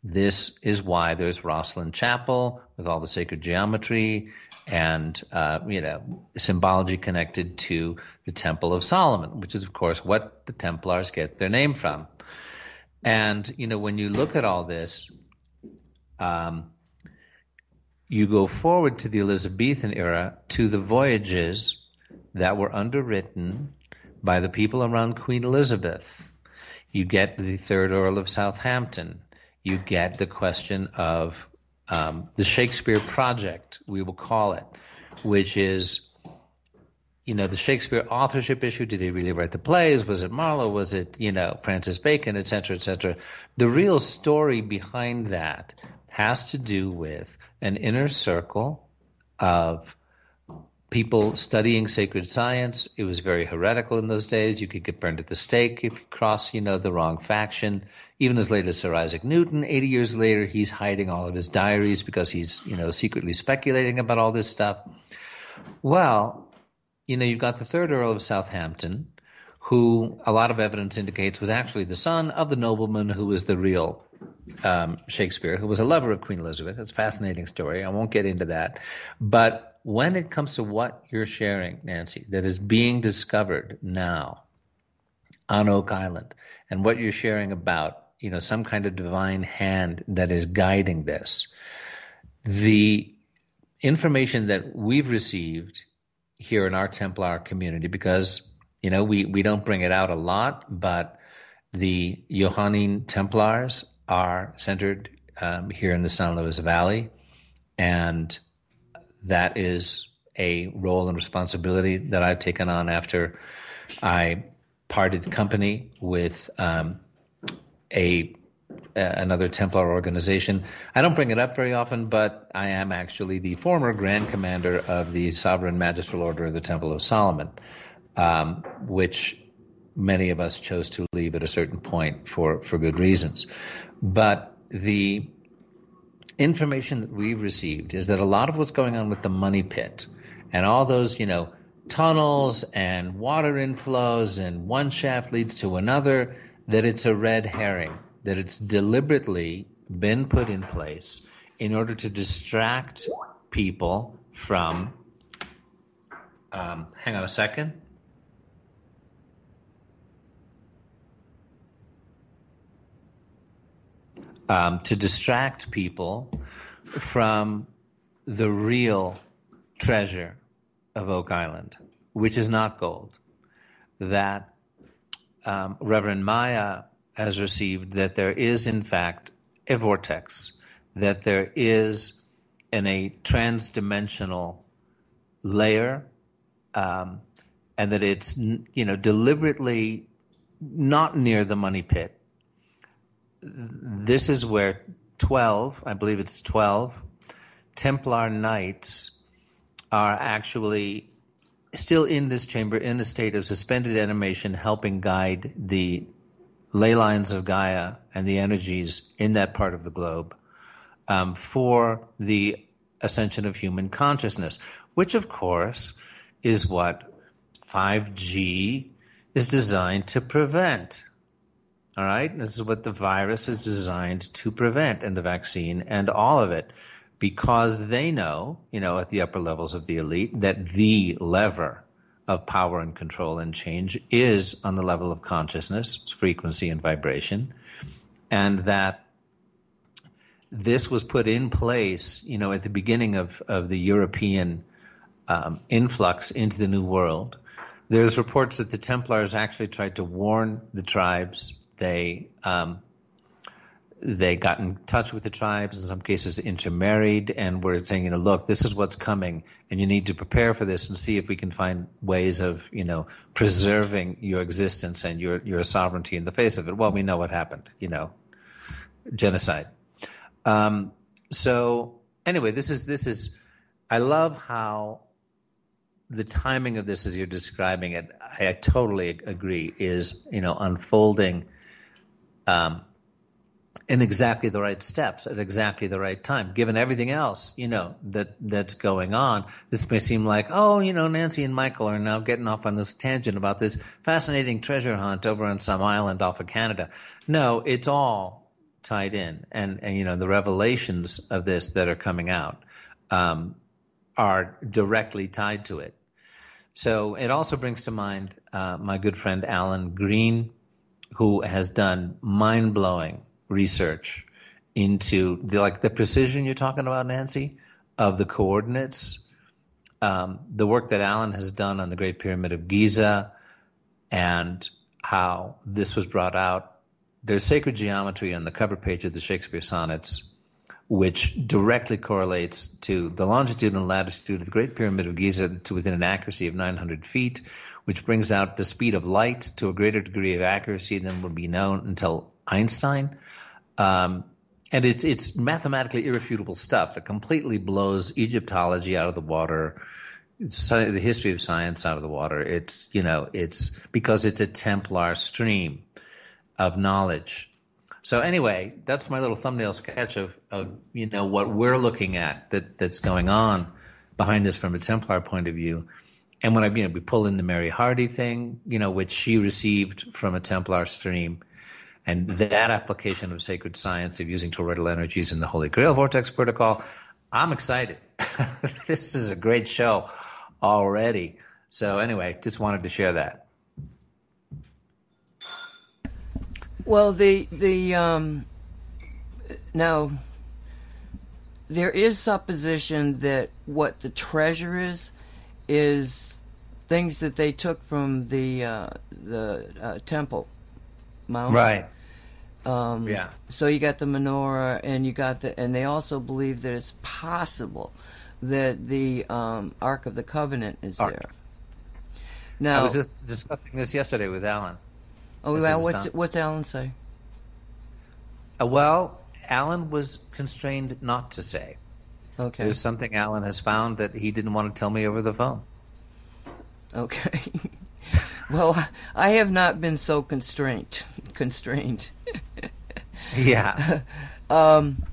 This is why there's Rosslyn Chapel with all the sacred geometry and uh, you know symbology connected to the Temple of Solomon, which is of course what the Templars get their name from. And you know, when you look at all this, um, you go forward to the Elizabethan era to the voyages that were underwritten by the people around Queen Elizabeth. You get the third Earl of Southampton. You get the question of um, the Shakespeare Project, we will call it, which is you know, the Shakespeare authorship issue. Did he really write the plays? Was it Marlowe? Was it, you know, Francis Bacon, et cetera, et cetera? The real story behind that has to do with an inner circle of people studying sacred science. It was very heretical in those days. You could get burned at the stake if you cross, you know, the wrong faction. Even as late as Sir Isaac Newton, 80 years later, he's hiding all of his diaries because he's, you know, secretly speculating about all this stuff. Well, you know, you've got the third Earl of Southampton, who a lot of evidence indicates was actually the son of the nobleman who was the real um, Shakespeare, who was a lover of Queen Elizabeth. It's a fascinating story. I won't get into that. But when it comes to what you're sharing, Nancy, that is being discovered now on Oak Island, and what you're sharing about, you know, some kind of divine hand that is guiding this, the information that we've received here in our Templar community because you know we we don't bring it out a lot, but the Johannine Templars are centered um, here in the San Luis Valley, and that is a role and responsibility that I've taken on after I parted company with um, a another Templar organization. I don't bring it up very often, but I am actually the former Grand Commander of the Sovereign Magistral Order of the Temple of Solomon, um, which many of us chose to leave at a certain point for, for good reasons. But the information that we've received is that a lot of what's going on with the money pit and all those, you know, tunnels and water inflows and one shaft leads to another, that it's a red herring that it's deliberately been put in place in order to distract people from. Um, hang on a second. Um, to distract people from the real treasure of Oak Island, which is not gold. That um, Reverend Maya has received that there is, in fact, a vortex, that there is in a transdimensional layer, um, and that it's you know deliberately not near the money pit. This is where twelve, I believe it's twelve, Templar knights are actually still in this chamber in a state of suspended animation, helping guide the ley lines of Gaia and the energies in that part of the globe um, for the ascension of human consciousness, which of course is what 5G is designed to prevent. All right? This is what the virus is designed to prevent and the vaccine and all of it because they know, you know, at the upper levels of the elite that the lever of power and control and change is on the level of consciousness, frequency and vibration, and that this was put in place, you know, at the beginning of, of the European um, influx into the New World. There's reports that the Templars actually tried to warn the tribes. They um, they got in touch with the tribes, in some cases intermarried, and were saying, you know, look, this is what's coming, and you need to prepare for this and see if we can find ways of, you know, preserving your existence and your, your sovereignty in the face of it. Well, we know what happened, you know, genocide. Um, so anyway, this is, this is, I love how the timing of this as you're describing it, I, I totally agree, is, you know, unfolding, um, in exactly the right steps at exactly the right time. Given everything else, you know, that that's going on, this may seem like, oh, you know, Nancy and Michael are now getting off on this tangent about this fascinating treasure hunt over on some island off of Canada. No, it's all tied in, and and you know, the revelations of this that are coming out um, are directly tied to it. So it also brings to mind uh, my good friend Alan Green who has done mind blowing research into the, like the precision you're talking about, Nancy, of the coordinates. Um, the work that Alan has done on the Great Pyramid of Giza and how this was brought out. There's sacred geometry on the cover page of the Shakespeare sonnets, which directly correlates to the longitude and latitude of the Great Pyramid of Giza to within an accuracy of 900 feet, which brings out the speed of light to a greater degree of accuracy than would be known until Einstein. Um, and it's it's mathematically irrefutable stuff. It completely blows Egyptology out of the water. It's the history of science out of the water. It's you know it's because it's a Templar stream of knowledge. So anyway, that's my little thumbnail sketch of of you know what we're looking at that that's going on behind this from a Templar point of view. And when I you know we pull in the Mary Hardy thing, you know, which she received from a Templar stream and that application of sacred science of using toroidal energies in the Holy Grail Vortex Protocol, I'm excited. this is a great show already. So anyway, just wanted to share that. Well, the the um, now there is supposition that what the treasure is is things that they took from the uh, the uh, temple mount. Right. Um, yeah. So you got the menorah, and you got the, and they also believe that it's possible that the um, Ark of the Covenant is Ark. there. Now, I was just discussing this yesterday with Alan. Oh, well, what's what's Alan say? Uh, well, Alan was constrained not to say. Okay. There's something Alan has found that he didn't want to tell me over the phone. Okay. well, I have not been so constrained. Constrained. yeah. um,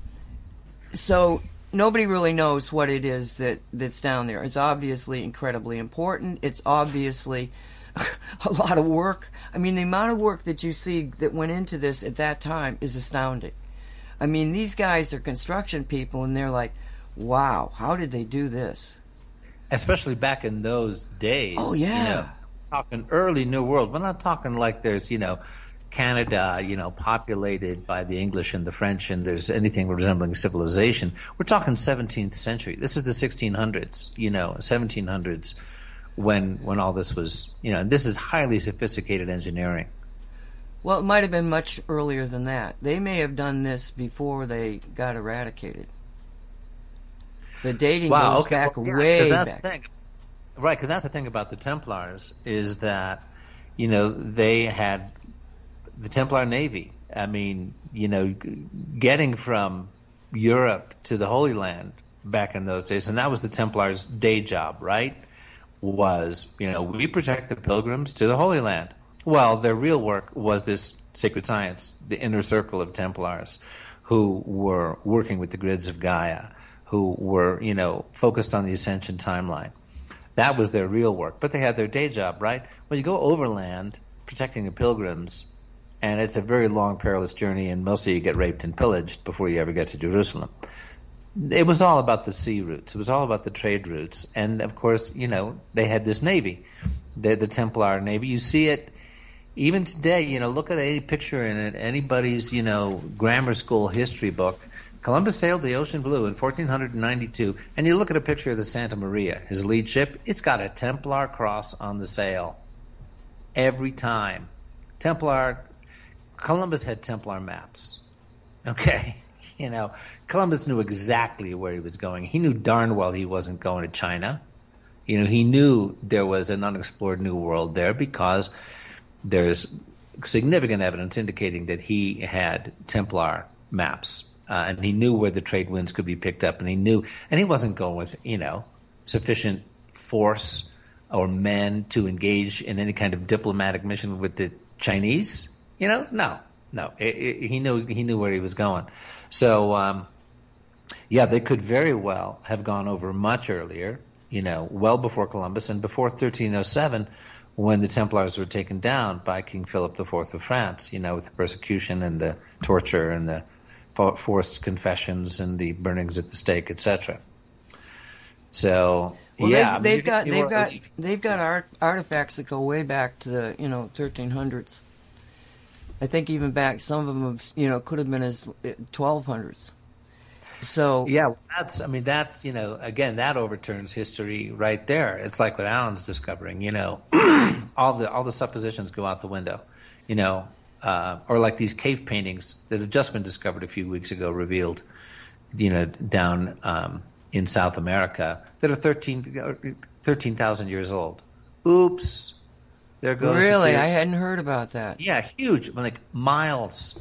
so nobody really knows what it is that, that's down there. It's obviously incredibly important. It's obviously a lot of work. I mean, the amount of work that you see that went into this at that time is astounding. I mean, these guys are construction people, and they're like, wow, how did they do this? Especially back in those days. Oh, yeah. You know, talking early New World. We're not talking like there's, you know, Canada, you know, populated by the English and the French, and there's anything resembling civilization. We're talking 17th century. This is the 1600s, you know, 1700s, when when all this was, you know, and this is highly sophisticated engineering. Well, it might have been much earlier than that. They may have done this before they got eradicated. The dating wow, goes okay. back well, yeah, way back. Right, because that's the thing about the Templars is that, you know, they had the Templar Navy. I mean, you know, getting from Europe to the Holy Land back in those days, and that was the Templars' day job, right? Was, you know, we protect the pilgrims to the Holy Land. Well, their real work was this sacred science, the inner circle of Templars who were working with the grids of Gaia, who were, you know, focused on the ascension timeline. That was their real work. But they had their day job, right? Well, you go overland protecting the pilgrims, and it's a very long, perilous journey, and mostly you get raped and pillaged before you ever get to Jerusalem. It was all about the sea routes. It was all about the trade routes. And of course, you know, they had this navy, the, the Templar Navy. You see it even today, you know, look at any picture in it, anybody's, you know, grammar school history book Columbus sailed the ocean blue in 1492, and you look at a picture of the Santa Maria, his lead ship, it's got a Templar cross on the sail. Every time. Templar, Columbus had Templar maps. Okay? You know, Columbus knew exactly where he was going. He knew darn well he wasn't going to China. You know, he knew there was an unexplored new world there because there's significant evidence indicating that he had Templar maps uh, and he knew where the trade winds could be picked up, and he knew, and he wasn't going with you know sufficient force or men to engage in any kind of diplomatic mission with the Chinese. You know, no, no, it, it, he knew he knew where he was going. So, um, yeah, they could very well have gone over much earlier. You know, well before Columbus and before 1307 when the Templars were taken down by King Philip IV of France, you know, with the persecution and the torture and the forced confessions and the burnings at the stake, etc. So well, yeah, they, have got they've got they've got art, artifacts that go way back to the you know 1300s. I think even back, some of them, you know, could have been as uh, 1200s. So yeah, that's I mean that you know again that overturns history right there. It's like what Alan's discovering. You know, all the all the suppositions go out the window. You know, uh, or like these cave paintings that have just been discovered a few weeks ago, revealed. You know, down um, in South America that are 13,000 13, years old. Oops. There goes. Really, the I hadn't heard about that. Yeah, huge, like miles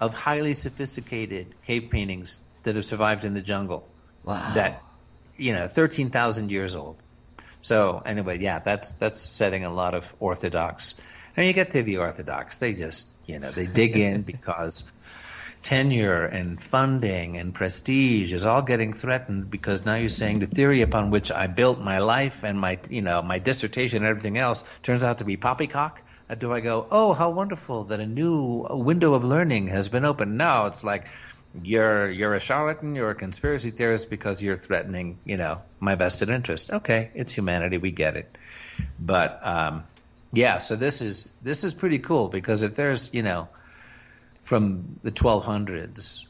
of highly sophisticated cave paintings that have survived in the jungle. Wow. That you know, thirteen thousand years old. So anyway, yeah, that's that's setting a lot of orthodox. And you get to the orthodox, they just you know they dig in because tenure and funding and prestige is all getting threatened because now you're saying the theory upon which I built my life and my you know my dissertation and everything else turns out to be poppycock. Uh, do I go, oh, how wonderful that a new window of learning has been opened? No, it's like you're you're a charlatan, you're a conspiracy theorist because you're threatening, you know, my vested interest. Okay, it's humanity, we get it. But um, yeah, so this is this is pretty cool because if there's you know from the 1200s,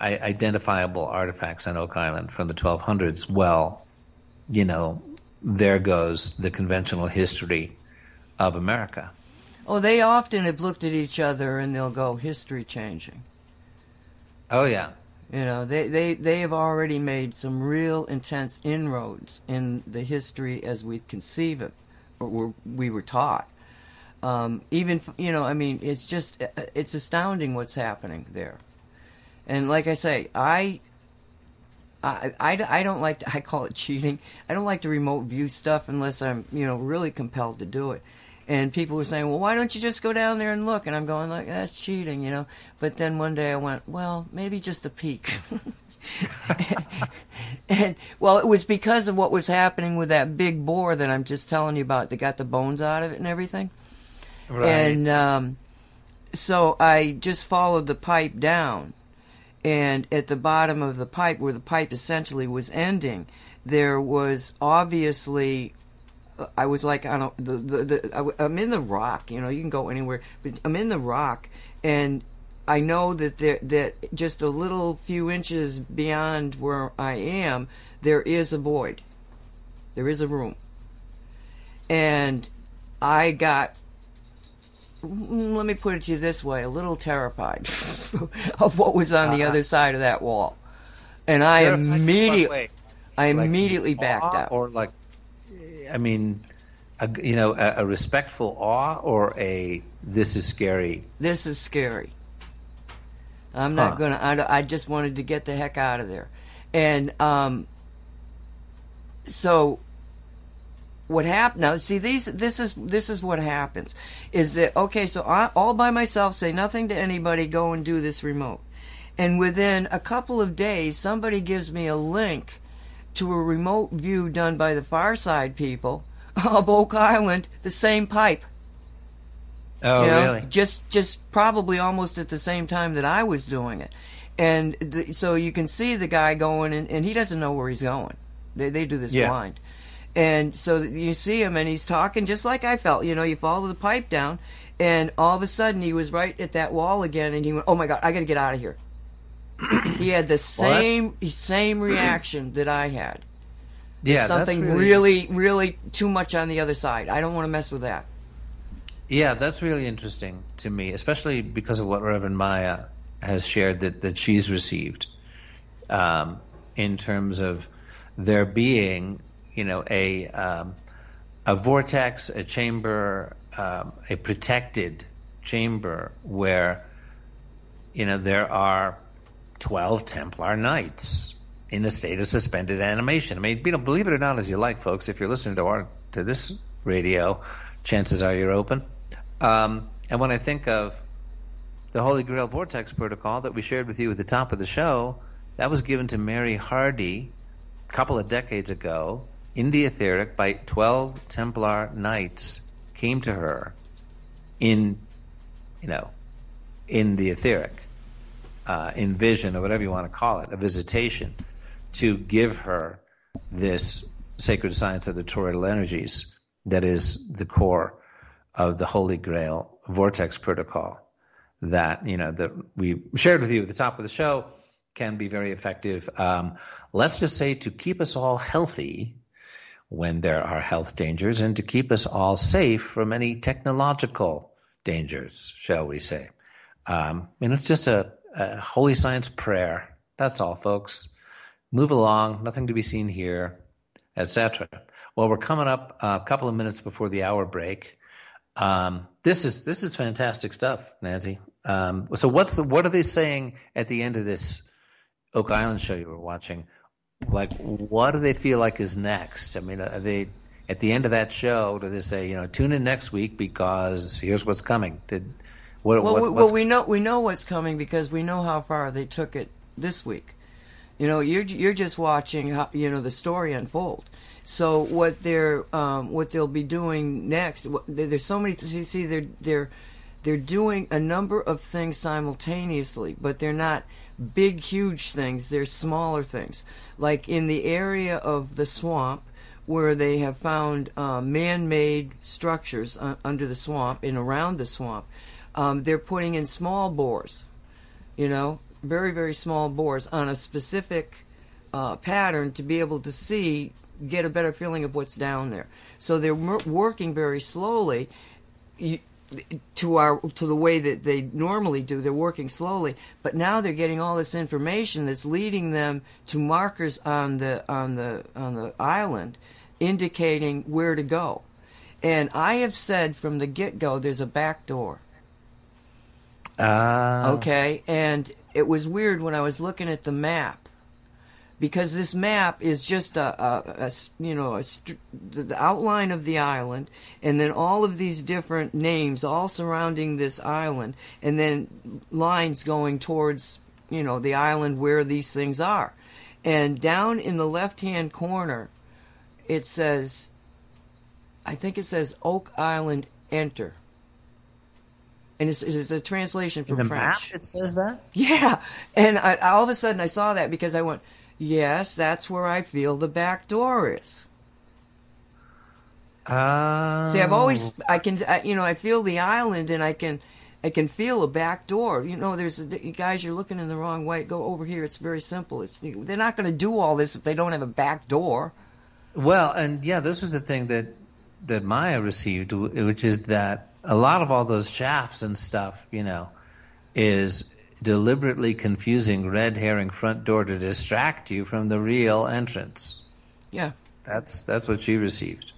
identifiable artifacts on Oak Island from the 1200s, well, you know, there goes the conventional history of America. Oh, they often have looked at each other and they'll go history changing. Oh yeah. You know, they, they, they have already made some real intense inroads in the history as we conceive it, or we were taught. Um, even you know, I mean, it's just uh, it's astounding what's happening there. And like I say, I, I, I, I don't like to, I call it cheating. I don't like to remote view stuff unless I'm you know really compelled to do it. And people were saying, well, why don't you just go down there and look? And I'm going like, that's cheating, you know. But then one day I went, well, maybe just a peek. and, well, it was because of what was happening with that big bore that I'm just telling you about. That got the bones out of it and everything. Right. And um, so I just followed the pipe down. And at the bottom of the pipe, where the pipe essentially was ending, there was obviously uh, I was like on a, the, the, the I'm in the rock, you know, you can go anywhere, but I'm in the rock and I know that there that just a little few inches beyond where I am, there is a void. There is a room. And I got let me put it to you this way, a little terrified of what was on uh-huh. the other side of that wall. And I immediately, I like immediately backed out. Or like, I mean, a, you know, a, a, respectful awe or a this is scary. This is scary. I'm not huh. gonna. I, I just wanted to get the heck out of there, and um, so what happened now see these this is this is what happens is that okay so I, all by myself say nothing to anybody go and do this remote and within a couple of days somebody gives me a link to a remote view done by the far side people of oak island the same pipe oh you know, really just just probably almost at the same time that i was doing it and the, so you can see the guy going and, and he doesn't know where he's going they, they do this yeah. blind and so you see him and he's talking just like I felt. You know, you follow the pipe down, and all of a sudden he was right at that wall again, and he went, "Oh my God, I got to get out of here." he had the same well, same reaction that I had. Yeah, something really, really, really too much on the other side. I don't want to mess with that. Yeah, that's really interesting to me, especially because of what Reverend Maya has shared that, that she's received um, in terms of there being you know, a um, a vortex, a chamber, um, a protected chamber where you know there are twelve Templar knights in a state of suspended animation. I mean, you know, believe it or not, as you like, folks, if you're listening to our to this radio, chances are you're open. Um, and when I think of the Holy Grail Vortex Protocol that we shared with you at the top of the show, that was given to Mary Hardy a couple of decades ago. In the etheric by 12 Templar knights came to her in, you know, in the etheric, uh, in vision or whatever you want to call it, a visitation to give her this sacred science of the toroidal energies that is the core of the Holy Grail Vortex Protocol. that you know that we shared with you at the top of the show can be very effective. Um, let's just say to keep us all healthy when there are health dangers and to keep us all safe from any technological dangers, shall we say. Um, and it's just a, a holy science prayer. That's all, folks. Move along, nothing to be seen here, etc. Well, we're coming up a couple of minutes before the hour break. Um, this is this is fantastic stuff, Nancy. Um, so what's the, what are they saying at the end of this Oak Island show you were watching? Like, what do they feel like is next? I mean, are they at the end of that show? Do they say, you know, tune in next week because here's what's coming? Did what, well, what, well, we know we know what's coming because we know how far they took it this week. You know, you're you're just watching how, you know the story unfold. So what they're um, what they'll be doing next? There's so many. See, they're they're they're doing a number of things simultaneously, but they're not big, huge things. They're smaller things. Like in the area of the swamp, where they have found uh, man-made structures uh, under the swamp and around the swamp, um, they're putting in small bores. You know, very very small bores on a specific uh, pattern to be able to see, get a better feeling of what's down there. So they're working very slowly. You, to our to the way that they normally do. They're working slowly, but now they're getting all this information that's leading them to markers on the on the on the island, indicating where to go. And I have said from the get go, there's a back door. Ah. Uh. Okay, and it was weird when I was looking at the map because this map is just a, a, a you know a, the outline of the island and then all of these different names all surrounding this island and then lines going towards you know the island where these things are and down in the left hand corner it says i think it says oak island enter and it's, it's a translation from the French. Map, it says that. Yeah, and I, all of a sudden I saw that because I went, Yes, that's where I feel the back door is. Uh, See, I've always, I can, I, you know, I feel the island and I can, I can feel a back door. You know, there's you guys, you're looking in the wrong way. Go over here. It's very simple. It's they're not going to do all this if they don't have a back door. Well, and yeah, this is the thing that that Maya received, which is that a lot of all those shafts and stuff, you know, is deliberately confusing red herring front door to distract you from the real entrance. Yeah. That's that's what she received.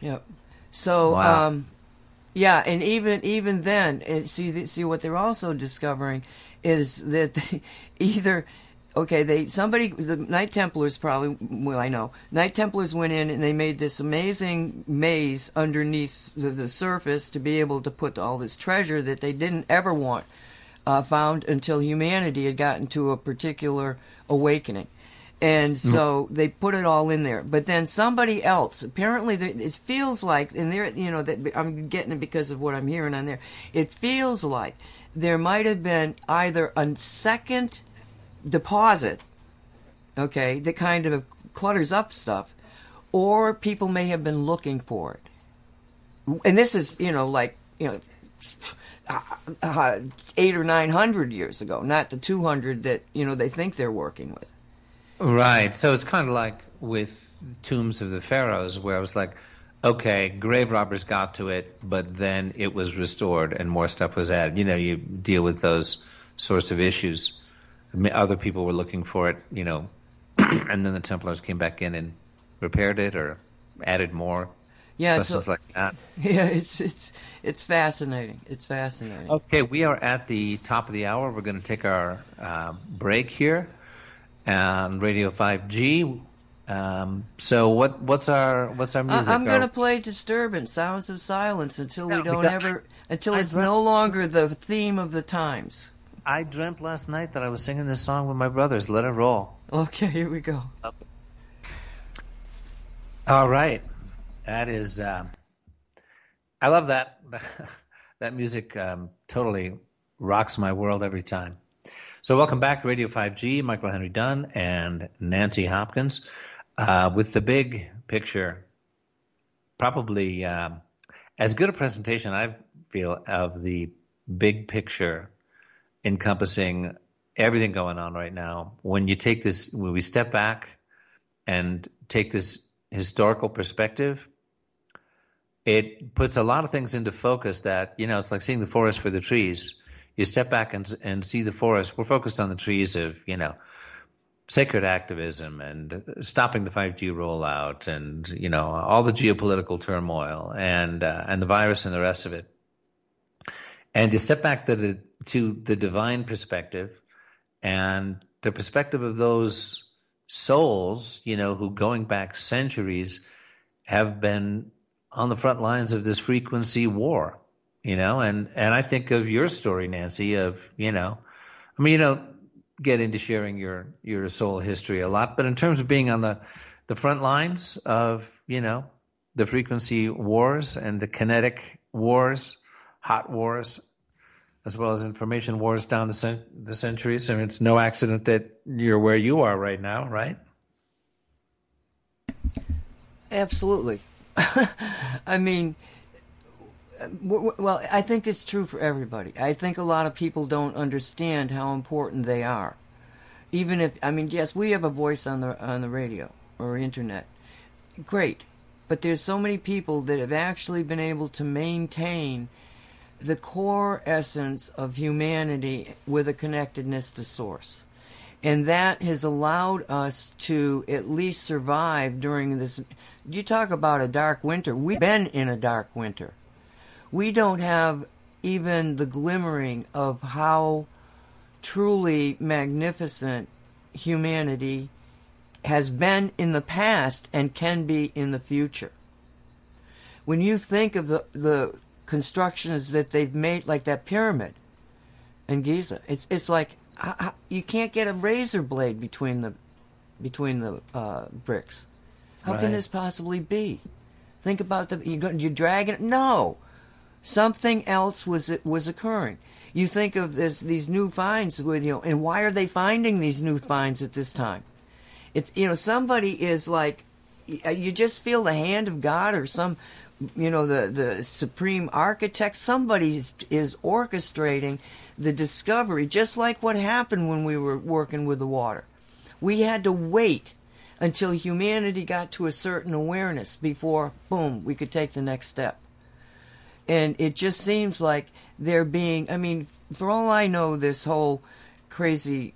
Yep. So wow. um yeah, and even even then, and see see what they're also discovering is that they, either okay, they somebody the Knight Templars probably well I know Knight Templars went in and they made this amazing maze underneath the, the surface to be able to put all this treasure that they didn't ever want uh, found until humanity had gotten to a particular awakening. And mm-hmm. so they put it all in there. But then somebody else, apparently, it feels like, and there, you know, that I'm getting it because of what I'm hearing on there. It feels like there might have been either a second deposit, okay, that kind of clutters up stuff, or people may have been looking for it. And this is, you know, like, you know, uh, eight or nine hundred years ago, not the two hundred that you know they think they're working with. Right. So it's kind of like with tombs of the pharaohs, where I was like, okay, grave robbers got to it, but then it was restored and more stuff was added. You know, you deal with those sorts of issues. Other people were looking for it, you know, and then the Templars came back in and repaired it or added more. Yeah, so, like that. Yeah, it's it's it's fascinating. It's fascinating. Okay, we are at the top of the hour. We're going to take our uh, break here on Radio 5G. Um, so what what's our what's our music? I'm going to play Disturbance, Sounds of Silence until we don't ever until I it's dreamt, no longer the theme of the times. I dreamt last night that I was singing this song with my brothers. Let it roll. Okay, here we go. All right. That is, um, I love that. that music um, totally rocks my world every time. So, welcome back to Radio 5G. Michael Henry Dunn and Nancy Hopkins uh, with the big picture. Probably um, as good a presentation I feel of the big picture encompassing everything going on right now, when you take this, when we step back and take this historical perspective, it puts a lot of things into focus that, you know, it's like seeing the forest for the trees. You step back and, and see the forest. We're focused on the trees of, you know, sacred activism and stopping the 5G rollout and, you know, all the geopolitical turmoil and, uh, and the virus and the rest of it. And you step back to the, to the divine perspective and the perspective of those souls, you know, who going back centuries have been on the front lines of this frequency war, you know, and, and I think of your story, Nancy, of, you know, I mean, you don't get into sharing your, your soul history a lot, but in terms of being on the, the front lines of, you know, the frequency wars and the kinetic wars, hot wars, as well as information wars down the, cent- the centuries. I mean, it's no accident that you're where you are right now, right? Absolutely. I mean, well, I think it's true for everybody. I think a lot of people don't understand how important they are. Even if, I mean, yes, we have a voice on the on the radio or internet, great, but there's so many people that have actually been able to maintain the core essence of humanity with a connectedness to source. And that has allowed us to at least survive during this. You talk about a dark winter. We've been in a dark winter. We don't have even the glimmering of how truly magnificent humanity has been in the past and can be in the future. When you think of the, the constructions that they've made, like that pyramid in Giza. It's it's like you can't get a razor blade between the between the uh, bricks. How right. can this possibly be? Think about the you you're dragging it. No, something else was was occurring. You think of this these new finds with you know, and why are they finding these new finds at this time? It's you know somebody is like you just feel the hand of God or some you know the the supreme architect somebody is, is orchestrating the discovery just like what happened when we were working with the water. We had to wait until humanity got to a certain awareness before boom we could take the next step. And it just seems like they're being i mean for all i know this whole crazy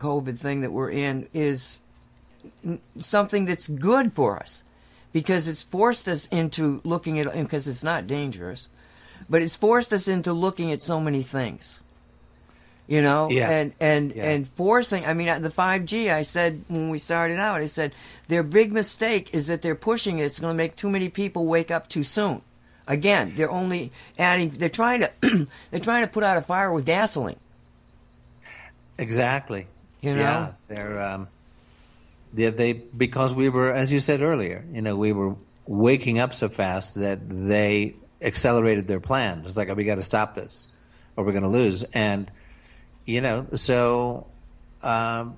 covid thing that we're in is something that's good for us because it's forced us into looking at because it's not dangerous, but it's forced us into looking at so many things. You know, yeah. and and yeah. and forcing. I mean, the five G. I said when we started out, I said their big mistake is that they're pushing it. It's going to make too many people wake up too soon. Again, they're only adding. They're trying to they're trying to put out a fire with gasoline. Exactly. You know, yeah, they're um, they, they because we were, as you said earlier, you know, we were waking up so fast that they accelerated their plans. It's like, oh, we got to stop this, or we're going to lose. And you know, so um,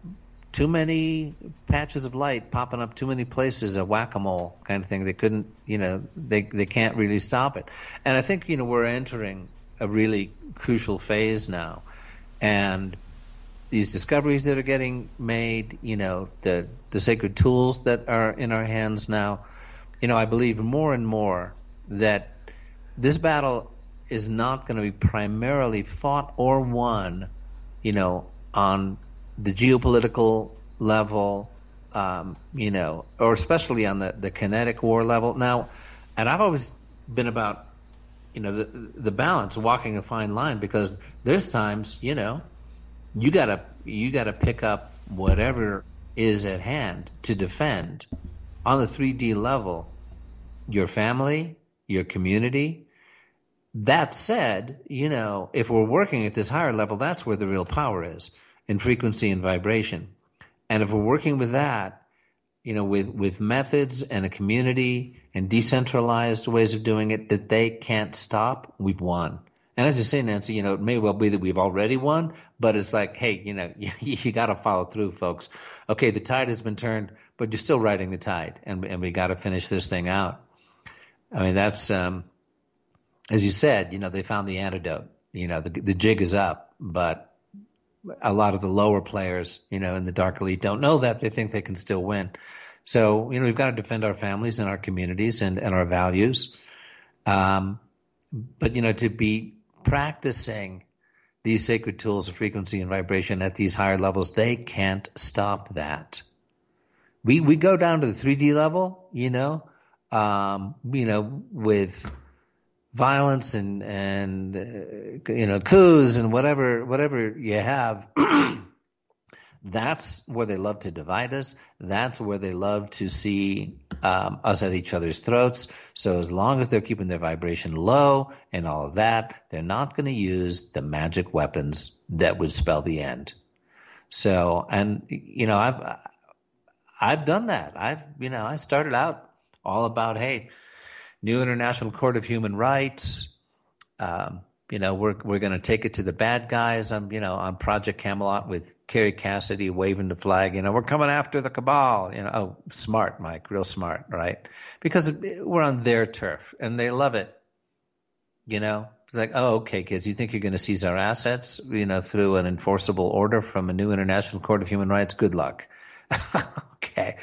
too many patches of light popping up, too many places, a whack-a-mole kind of thing. They couldn't, you know, they they can't really stop it. And I think you know we're entering a really crucial phase now, and these discoveries that are getting made, you know, the the sacred tools that are in our hands now, you know, I believe more and more that this battle is not going to be primarily fought or won, you know, on the geopolitical level, um, you know, or especially on the, the kinetic war level. Now, and I've always been about, you know, the, the balance, walking a fine line, because there's times, you know, you gotta you gotta pick up whatever is at hand to defend on the 3D level your family, your community. That said, you know, if we're working at this higher level, that's where the real power is in frequency and vibration. And if we're working with that, you know, with, with methods and a community and decentralized ways of doing it that they can't stop, we've won. And as you say, Nancy, you know, it may well be that we've already won, but it's like, hey, you know, you, you got to follow through, folks. Okay, the tide has been turned, but you're still riding the tide, and and we got to finish this thing out. I mean, that's um, as you said, you know, they found the antidote. You know, the, the jig is up, but a lot of the lower players, you know, in the dark elite don't know that. They think they can still win. So, you know, we've got to defend our families and our communities and, and our values. Um, but, you know, to be practicing these sacred tools of frequency and vibration at these higher levels, they can't stop that. We, we go down to the 3D level, you know, um, you know, with violence and and uh, you know coups and whatever whatever you have that's where they love to divide us. That's where they love to see um, us at each other's throats. So as long as they're keeping their vibration low and all of that they're not going to use the magic weapons that would spell the end. So and you know i've i've done that. I've you know i started out all about hey new International Court of Human Rights. Um, you know, we're we're going to take it to the bad guys. I'm, you know, on Project Camelot with Kerry Cassidy waving the flag. You know, we're coming after the cabal. You know, oh, smart, Mike, real smart, right? Because we're on their turf and they love it. You know, it's like, oh, okay, kids, you think you're going to seize our assets, you know, through an enforceable order from a new International Court of Human Rights? Good luck. okay.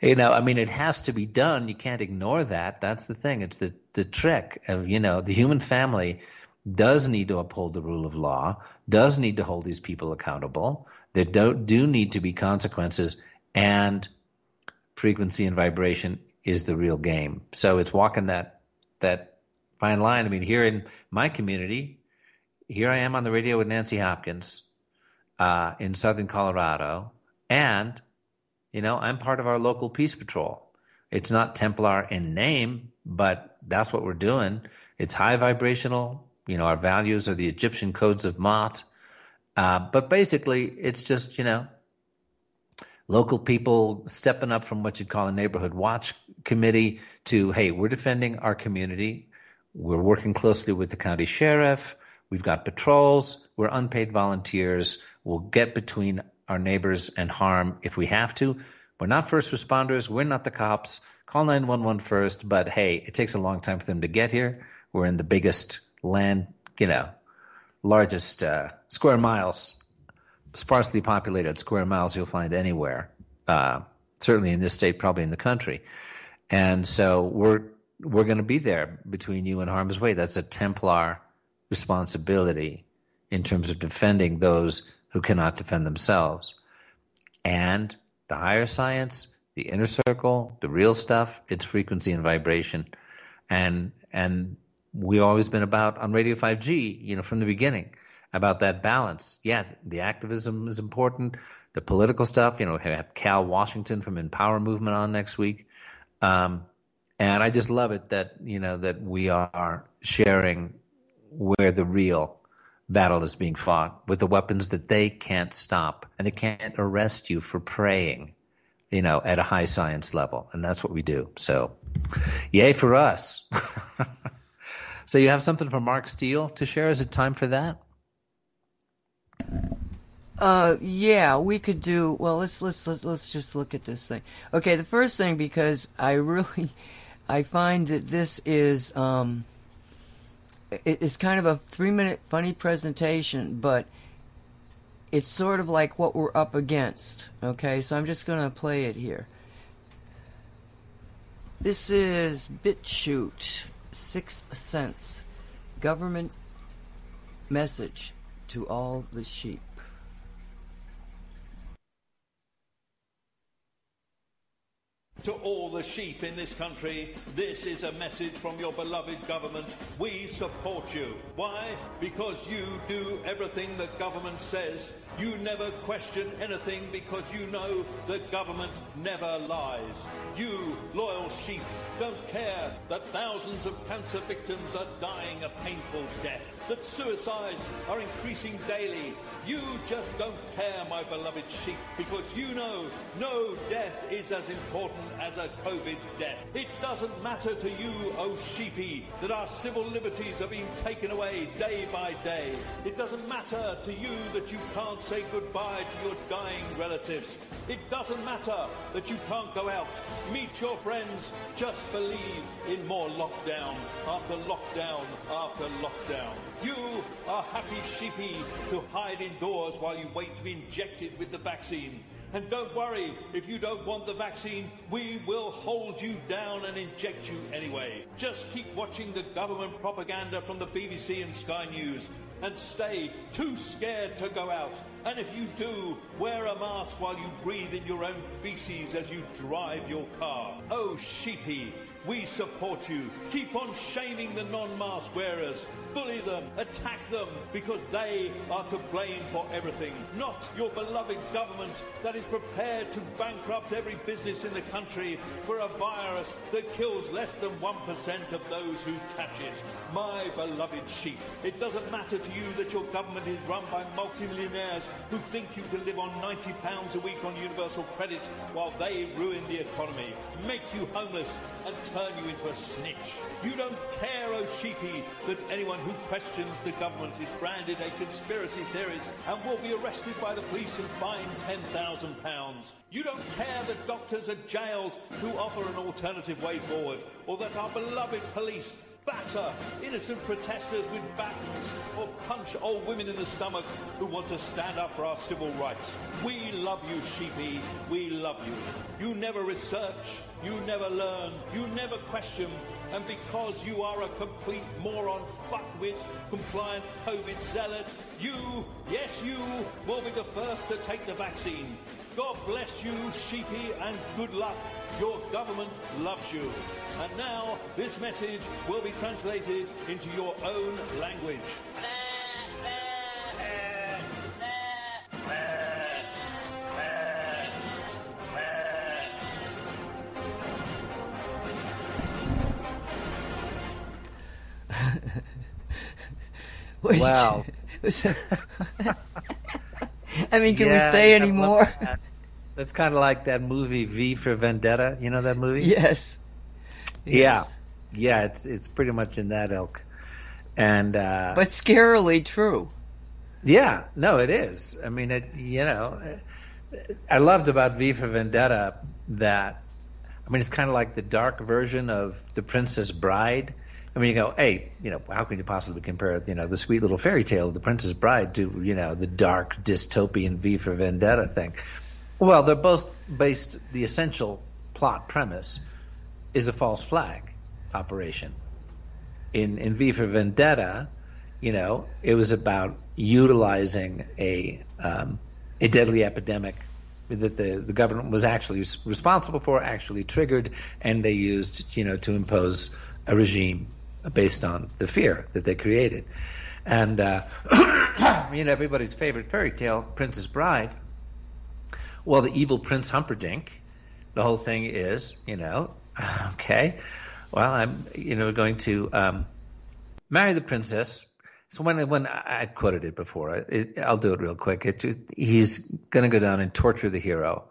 You know, I mean, it has to be done. You can't ignore that. That's the thing. It's the, the trick of, you know, the human family does need to uphold the rule of law, does need to hold these people accountable. There do, do need to be consequences, and frequency and vibration is the real game. So it's walking that that fine line. I mean, here in my community, here I am on the radio with Nancy Hopkins uh, in Southern Colorado, and you know, I'm part of our local peace patrol. It's not Templar in name, but that's what we're doing. It's high vibrational. You know, our values are the Egyptian codes of Ma'at. Uh, but basically, it's just, you know, local people stepping up from what you'd call a neighborhood watch committee to, hey, we're defending our community. We're working closely with the county sheriff. We've got patrols. We're unpaid volunteers. We'll get between our neighbors and harm if we have to. We're not first responders. We're not the cops. Call 911 first, but hey, it takes a long time for them to get here. We're in the biggest land, you know, largest uh, square miles, sparsely populated square miles you'll find anywhere. Uh, certainly in this state, probably in the country. And so we're we're going to be there between you and harm's way. That's a Templar responsibility in terms of defending those who cannot defend themselves. And the higher science, the inner circle, the real stuff, it's frequency and vibration. And and we've always been about on Radio 5G, you know, from the beginning, about that balance. Yeah, the activism is important. The political stuff, you know, we have Cal Washington from InPower Movement on next week. Um, and I just love it that, you know, that we are sharing where the real battle is being fought with the weapons that they can't stop and they can't arrest you for praying, you know, at a high science level. And that's what we do. So, yay for us. so, you have something from Mark Steele to share? Is it time for that? Uh, yeah, we could do. Well, let's let's let's let's just look at this thing. Okay, the first thing because I really, I find that this is um, it's kind of a three minute funny presentation, but it's sort of like what we're up against. Okay, so I'm just to play it here. This is BitChute, Sixth Sense, government message to all the sheep. To all the sheep in this country, this is a message from your beloved government. We support you. Why? Because you do everything the government says. You never question anything because you know the government never lies. You, loyal sheep, don't care that thousands of cancer victims are dying a painful death, that suicides are increasing daily. You just don't care, my beloved sheep, because you know no death is as important as a COVID death. It doesn't matter to you, oh sheepy, that our civil liberties are being taken away day by day. It doesn't matter to you that you can't say goodbye to your dying relatives. It doesn't matter that you can't go out, meet your friends, just believe in more lockdown after lockdown after lockdown. You are happy sheepy to hide indoors while you wait to be injected with the vaccine. And don't worry, if you don't want the vaccine, we will hold you down and inject you anyway. Just keep watching the government propaganda from the BBC and Sky News and stay too scared to go out. And if you do, wear a mask while you breathe in your own feces as you drive your car. Oh, sheepy, we support you. Keep on shaming the non-mask wearers. Bully them, attack them, because they are to blame for everything. Not your beloved government that is prepared to bankrupt every business in the country for a virus that kills less than 1% of those who catch it. My beloved sheep, it doesn't matter to you that your government is run by multimillionaires who think you can live on £90 a week on universal credit while they ruin the economy, make you homeless, and turn you into a snitch. You don't care, oh sheepy, that anyone who questions the government is branded a conspiracy theorist and will be arrested by the police and fined £10,000. You don't care that doctors are jailed who offer an alternative way forward, or that our beloved police batter innocent protesters with batons or punch old women in the stomach who want to stand up for our civil rights. We love you, sheepy. We love you. You never research. You never learn. You never question. And because you are a complete moron, fuckwit, compliant COVID zealot, you, yes, you, will be the first to take the vaccine. God bless you, sheepy, and good luck. Your government loves you. And now, this message will be translated into your own language. Wow. I mean, can we say I any more? That's kind of like that movie V for Vendetta. You know that movie? yes. Yeah, yeah. It's it's pretty much in that ilk. And uh, But scarily true. yeah, no, it is. I mean, it. You know, I loved about V for Vendetta that. I mean, it's kind of like the dark version of The Princess Bride. I mean, you go, hey, you know, how can you possibly compare, you know, the sweet little fairy tale of The Princess Bride to, you know, the dark dystopian V for Vendetta thing? Well, they're both based. The essential plot premise is a false flag operation. In in V for Vendetta, you know, it was about utilizing a um, a deadly epidemic that the, the government was actually responsible for, actually triggered, and they used, you know, to impose a regime based on the fear that they created. And uh, you know, everybody's favorite fairy tale, Princess Bride. Well, the evil Prince Humperdinck. The whole thing is, you know, okay. Well, I'm, you know, going to um, marry the princess. So when when I, quoted it before, it, I'll do it real quick. It, he's going to go down and torture the hero.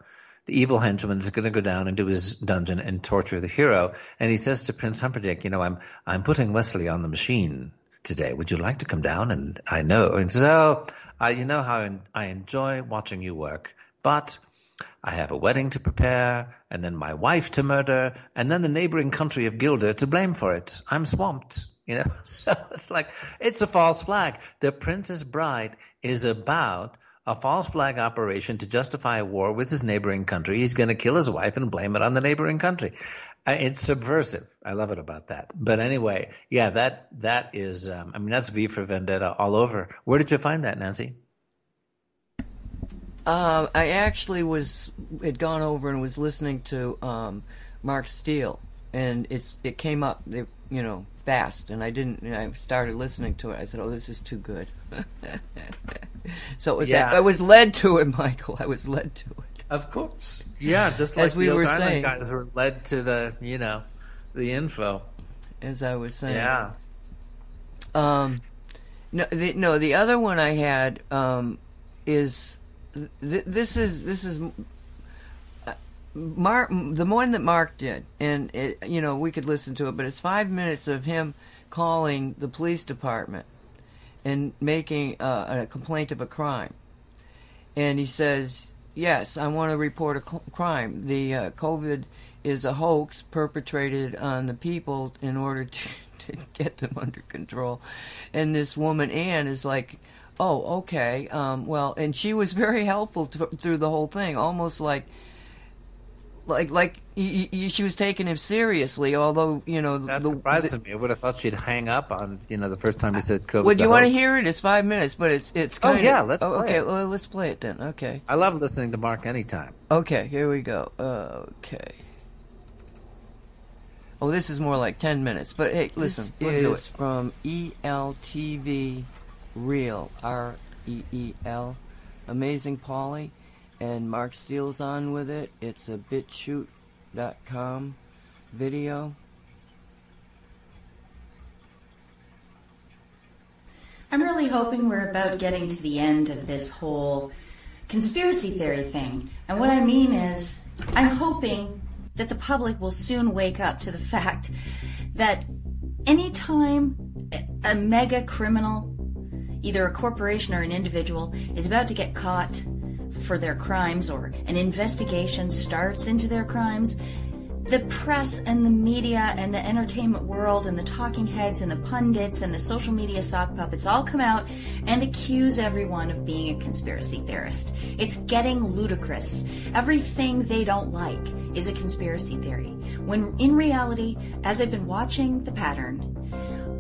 The evil henchman is going to go down into his dungeon and torture the hero. And he says to Prince Humperdinck, you know, I'm I'm putting Westley on the machine today. Would you like to come down? And I know. And says, oh, you know how I enjoy watching you work, but I have a wedding to prepare, and then my wife to murder, and then the neighboring country of Guilder to blame for it. I'm swamped, you know. So it's like it's a false flag. The Princess Bride is about a false flag operation to justify a war with his neighboring country. He's going to kill his wife and blame it on the neighboring country. Uh, It's subversive. I love it about that. But anyway, yeah, that that is. Um, I mean, that's V for Vendetta all over. Where did you find that, Nancy? Um, I actually was had gone over and was listening to um, Mark Steele, and it's it came up, it, you know, fast, and I didn't. And I started listening to it. I said, "Oh, this is too good." so it was. Yeah. I was led to it, Michael. I was led to it. Of course. Yeah, just As like we the were Island saying. guys were led to the, you know, the info. As I was saying. Yeah. Um, no, the, no. The other one I had um, is th- this is this is. Mark, the one that Mark did, and it, you know we could listen to it, but it's five minutes of him calling the police department and making uh, a complaint of a crime, and he says, "Yes, I want to report a cl- crime. The uh, COVID is a hoax perpetrated on the people in order to, to get them under control," and this woman Anne is like. Oh, okay. Um, well, and she was very helpful to, through the whole thing, almost like like like y- y- she was taking him seriously. Although you know That the, surprises the, me. I would have thought she'd hang up on you know the first time he said COVID. Well, do you want to hear it? It's five minutes, but it's it's Oh, kind of yeah, let's oh, play okay. it. Well, let's play it then. Okay, I love listening to Mark anytime. okay. Here we go. Okay. Oh, this is more like ten minutes, but hey, listen. we'll it do is from E ELTV Real R E E L, Amazing Polly, and Mark Steele's on with it. It's a BitChute.com video. I'm really hoping we're about getting to the end of this whole conspiracy theory thing. And what I mean is, I'm hoping that the public will soon wake up to the fact that anytime a mega criminal, either a corporation or an individual, is about to get caught for their crimes or an investigation starts into their crimes, the press and the media and the entertainment world and the talking heads and the pundits and the social media sock puppets all come out and accuse everyone of being a conspiracy theorist. It's getting ludicrous. Everything they don't like is a conspiracy theory. When in reality, as I've been watching the pattern,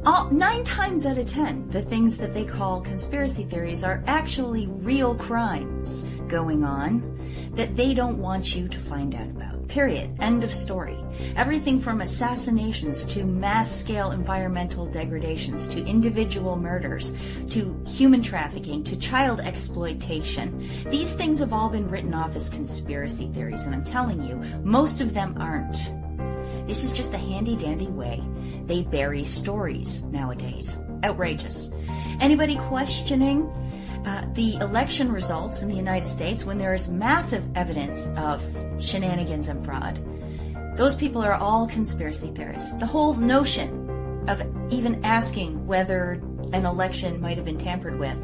all, nine times out of ten, the things that they call conspiracy theories are actually real crimes going on that they don't want you to find out about. Period. End of story. Everything from assassinations to mass scale environmental degradations to individual murders to human trafficking to child exploitation. These things have all been written off as conspiracy theories, and I'm telling you, most of them aren't. This is just a handy dandy way they bury stories nowadays. Outrageous. Anybody questioning uh, the election results in the United States when there is massive evidence of shenanigans and fraud? Those people are all conspiracy theorists. The whole notion of even asking whether an election might have been tampered with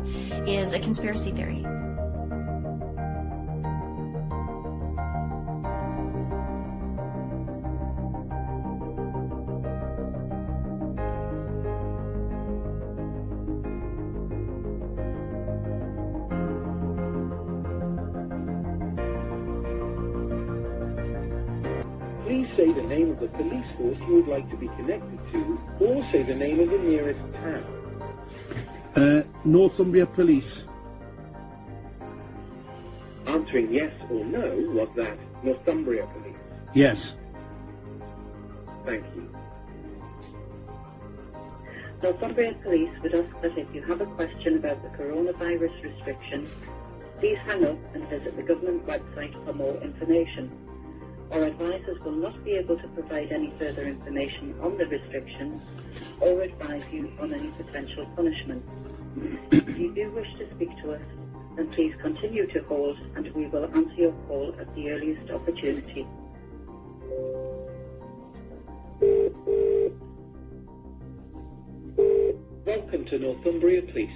is a conspiracy theory. Police force you would like to be connected to, or say the name of the nearest town. Uh, Northumbria Police. Answering yes or no was that Northumbria Police. Yes. Thank you. Northumbria Police would ask that if you have a question about the coronavirus restrictions, please hang up and visit the government website for more information. Our advisors will not be able to provide any further information on the restrictions or advise you on any potential punishment. if you do wish to speak to us, then please continue to hold and we will answer your call at the earliest opportunity. Welcome to Northumbria Police.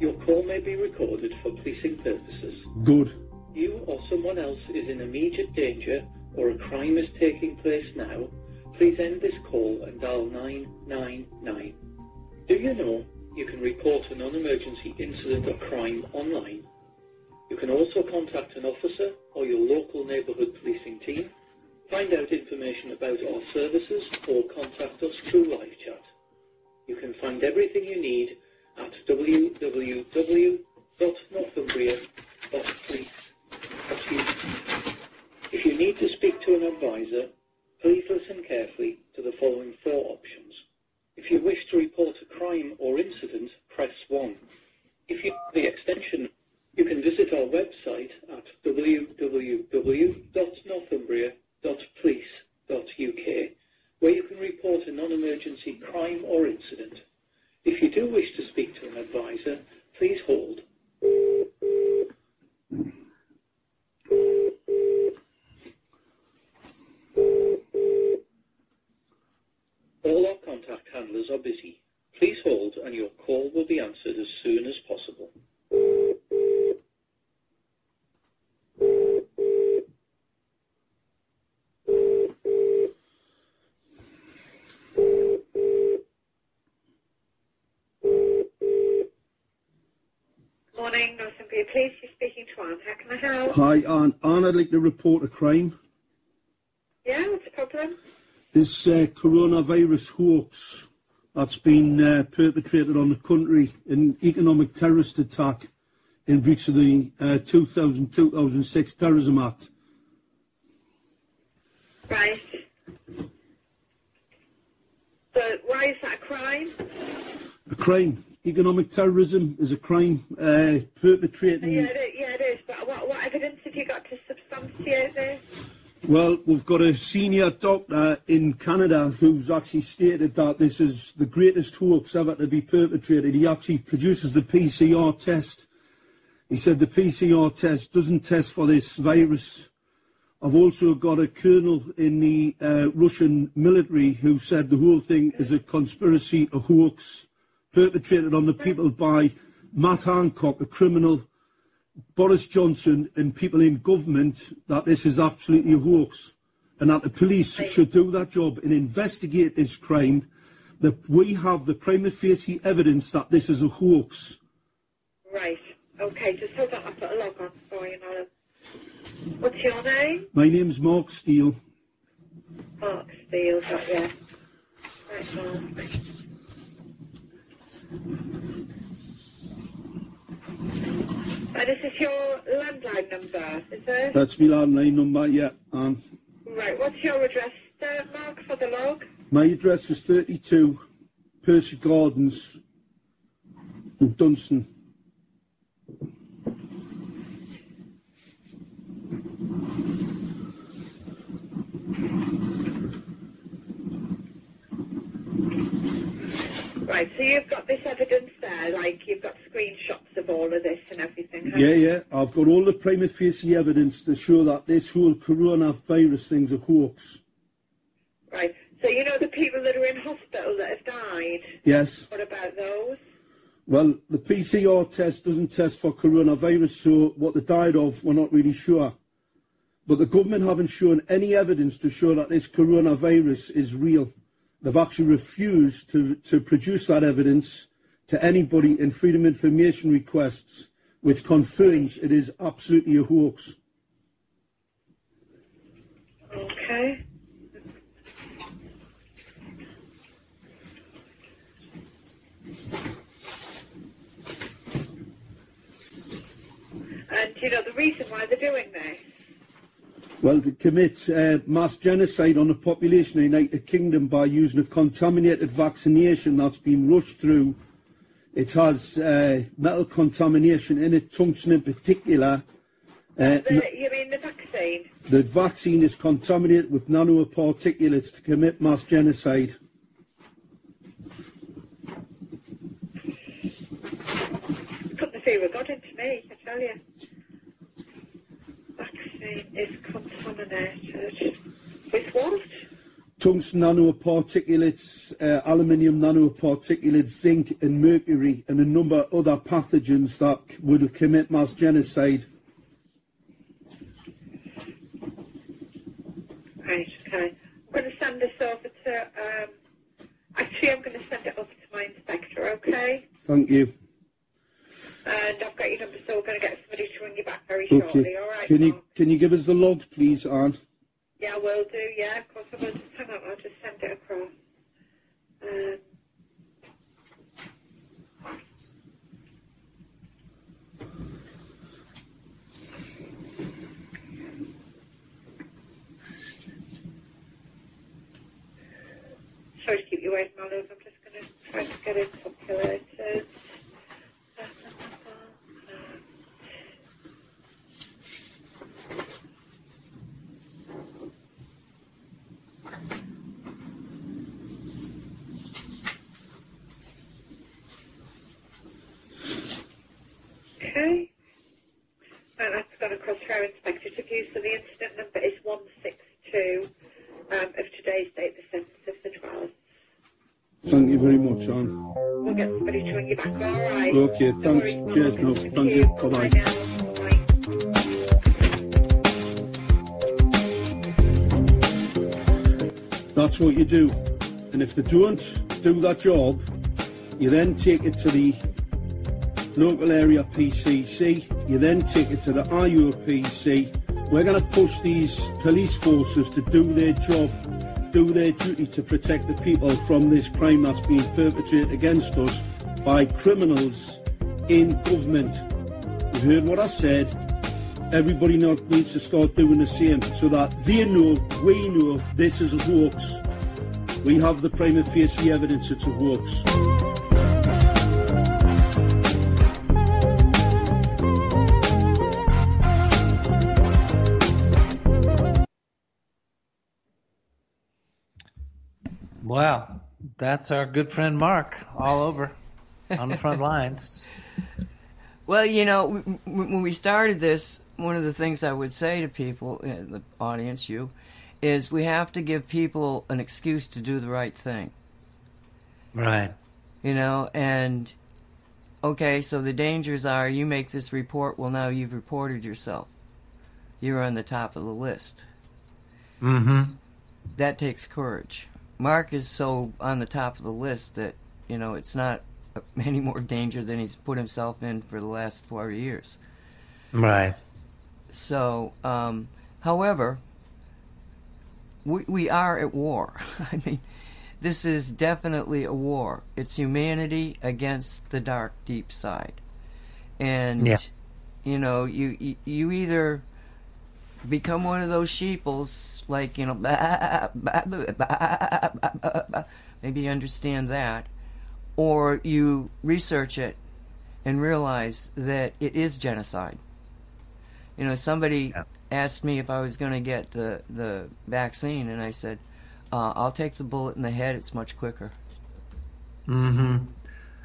Your call may be recorded for policing purposes. Good. You or someone else is in immediate danger or a crime is taking place now, please end this call and dial 999. Do you know you can report a non-emergency incident or crime online? You can also contact an officer or your local neighbourhood policing team, find out information about our services or contact us through live chat. You can find everything you need at www.northumbria.police.uk. You need to speak to an advisor, please listen carefully to the following four options. If you wish to report a crime or incident, press 1. If you have the extension, you can visit our website at www.northumbria.police.uk where you can report a non-emergency crime or incident. If you do wish to speak to an advisor, please hold. All our contact handlers are busy. Please hold and your call will be answered as soon as possible. Morning, Northumbria Police. You're speaking to Anne. How can I help? Hi, Anne. Anne, I'd like to report a crime. Yeah, what's the problem? This uh, coronavirus hoax that's been uh, perpetrated on the country, an economic terrorist attack in breach of the uh, 2000-2006 Terrorism Act. Right. So, why is that a crime? A crime. Economic terrorism is a crime uh, perpetrating. Yeah, it, yeah, it is. But what, what evidence have you got to substantiate this? Well, we've got a senior doctor in Canada who's actually stated that this is the greatest hoax ever to be perpetrated. He actually produces the PCR test. He said the PCR test doesn't test for this virus. I've also got a colonel in the uh, Russian military who said the whole thing is a conspiracy, a hoax perpetrated on the people by Matt Hancock, a criminal, Boris Johnson, and people in government that this is absolutely a hoax and that the police should do that job and investigate this crime. That we have the prima facie evidence that this is a hoax. Right. Okay, just hold on. I'll put a log on for you. What's your name? My name's Mark Steele. Mark Steele, got you. Right, Mark. And this is your landline number, is it? That's my landline number, yeah. And Right, what's your address, uh, Mark, for the log? my address is 32 Percy Gardens in Dunstan. Right, so you've got this evidence there, like you've got screenshots of all of this and everything. Yeah, you? yeah. I've got all the prima facie evidence to show that this whole coronavirus thing's a hoax. Right, so you know the people that are in hospital that have died? Yes. What about those? Well, the PCR test doesn't test for coronavirus, so what they died of, we're not really sure. But the government haven't shown any evidence to show that this coronavirus is real. They've actually refused to, to produce that evidence to anybody in freedom information requests, which confirms it is absolutely a hoax. Okay. And you know the reason why they're doing this? Well, to commit uh, mass genocide on the population of the United Kingdom by using a contaminated vaccination that's been rushed through. It has uh, metal contamination in it, tungsten in particular. Uh, The, you mean the vaccine? the vaccine is contaminated with nanoparticulates to commit mass genocide. Put the fear of God into me, I tell you. Is contaminated with what? Tungsten nanoparticulates, uh, aluminium nanoparticulates, zinc and mercury, and a number of other pathogens that would commit mass genocide. Right, okay. I'm going to send this over to, um, actually I'm going to send it over to my inspector, okay? Thank you. And I've got your number, so we're going to get somebody to ring you back very shortly, all right? Can you can you give us the log, please, Anne? Yeah, I will do, yeah, of course I will. Just hang on, I'll just send it across. Um, sorry to keep you waiting, my love. I'm just going to try to get it populated. Okay. And that's gone across to our inspector to view. So the incident number is 162 um, of today's date, the 7th of the 12th. Thank you very much, Anne. we'll get somebody to ring you back. All right. Okay, thanks. Cheers, no, thank you. Bye-bye. now. Bye. That's what you do. And if they don't do that job, you then take it to the local area PCC, you then take it to the IUPC. We're going to push these police forces to do their job, do their duty to protect the people from this crime that's being perpetrated against us by criminals in government. You heard what I said. Everybody now needs to start doing the same so that they know, we know this is a hoax. We have the prima facie evidence it's a hoax. Well, that's our good friend Mark all over on the front lines. Well, you know, when we started this, one of the things I would say to people in the audience, you, is we have to give people an excuse to do the right thing. Right. You know, and okay, so the dangers are you make this report, well, now you've reported yourself. You're on the top of the list. Mm-hmm. That takes courage. Mark is so on the top of the list that, you know, it's not any more danger than he's put himself in for the last four years. Right. So, um, however, we, we are at war. I mean, this is definitely a war. It's humanity against the dark, deep side. And, Yeah. you know, you, you, you either become one of those sheeples, like, you know, bah, bah, bah, maybe you understand that, or you research it and realize that it is genocide. You know, somebody Yeah. asked me if I was going to get the, the vaccine, and I said, uh, I'll take the bullet in the head, it's much quicker. Mm-hmm.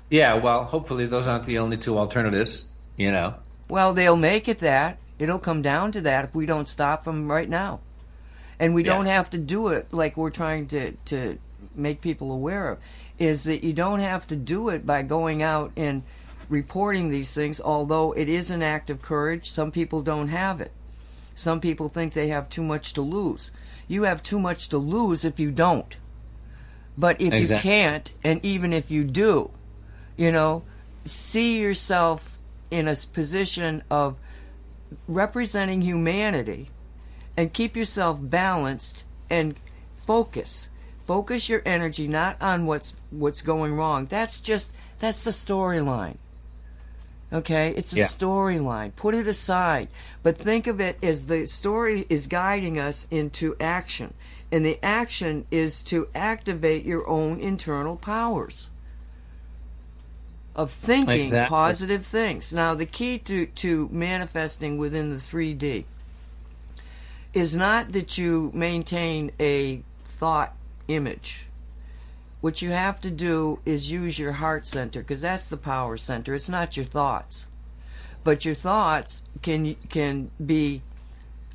Yeah, well, hopefully those aren't the only two alternatives, you know. Well, they'll make it that. It'll come down to that if we don't stop them right now. And we Yeah. don't have to do it like we're trying to, to make people aware of, is that you don't have to do it by going out and reporting these things, although it is an act of courage. Some people don't have it. Some people think they have too much to lose. You have too much to lose if you don't. But if Exactly. you can't, and even if you do, you know, see yourself in a position of representing humanity and keep yourself balanced and focus. Focus your energy not on what's what's going wrong. That's just that's the storyline. Okay? It's a Yeah. storyline. Put it aside. But think of it as the story is guiding us into action. And the action is to activate your own internal powers of thinking Exactly. positive things. Now, the key to, to manifesting within the 3D is not that you maintain a thought image. What you have to do is use your heart center because that's the power center. It's not your thoughts, but your thoughts can can be,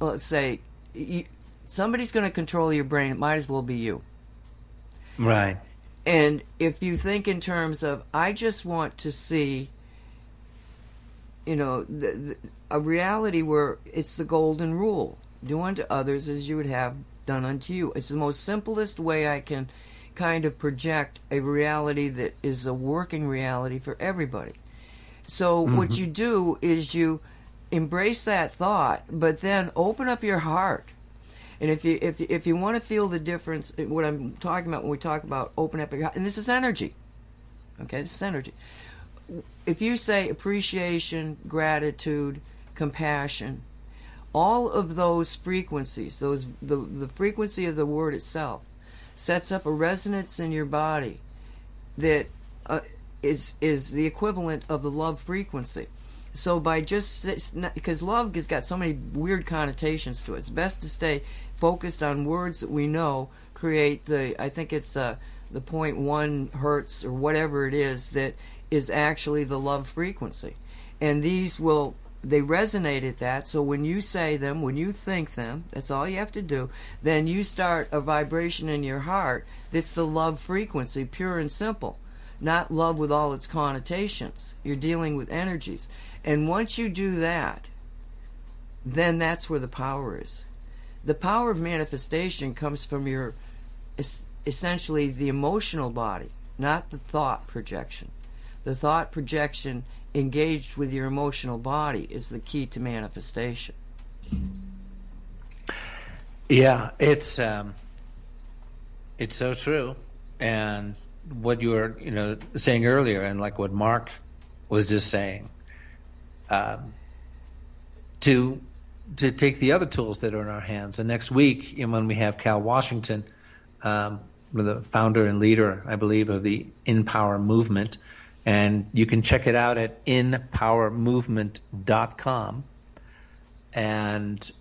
let's say, you, somebody's going to control your brain. It might as well be you. Right. And if you think in terms of, I just want to see, you know, the, the, a reality where it's the golden rule do unto others as you would have done unto you. It's the most simplest way I can kind of project a reality that is a working reality for everybody. So mm-hmm. what you do is you embrace that thought, but then open up your heart. And if you if if you want to feel the difference, what I'm talking about when we talk about open up and this is energy. Okay, this is energy. If you say appreciation, gratitude, compassion, all of those frequencies, those the the frequency of the word itself, sets up a resonance in your body that uh, is is the equivalent of the love frequency. So by just because love has got so many weird connotations to it, it's best to stay focused on words that we know create the. I think it's uh, the point one hertz or whatever it is that is actually the love frequency, and these will they resonate at that. So when you say them, when you think them, that's all you have to do. Then you start a vibration in your heart that's the love frequency, pure and simple. not love with all its connotations. You're dealing with energies. And once you do that, then that's where the power is. The power of manifestation comes from your essentially the emotional body, not the thought projection. The thought projection engaged with your emotional body is the key to manifestation. Yeah, it's um, it's so true, and what you were you know saying earlier, and like what Mark was just saying, um, to to take the other tools that are in our hands. And next week, when we have Cal Washington, um, the founder and leader, I believe, of the InPower movement, and you can check it out at inpowermovement.com. And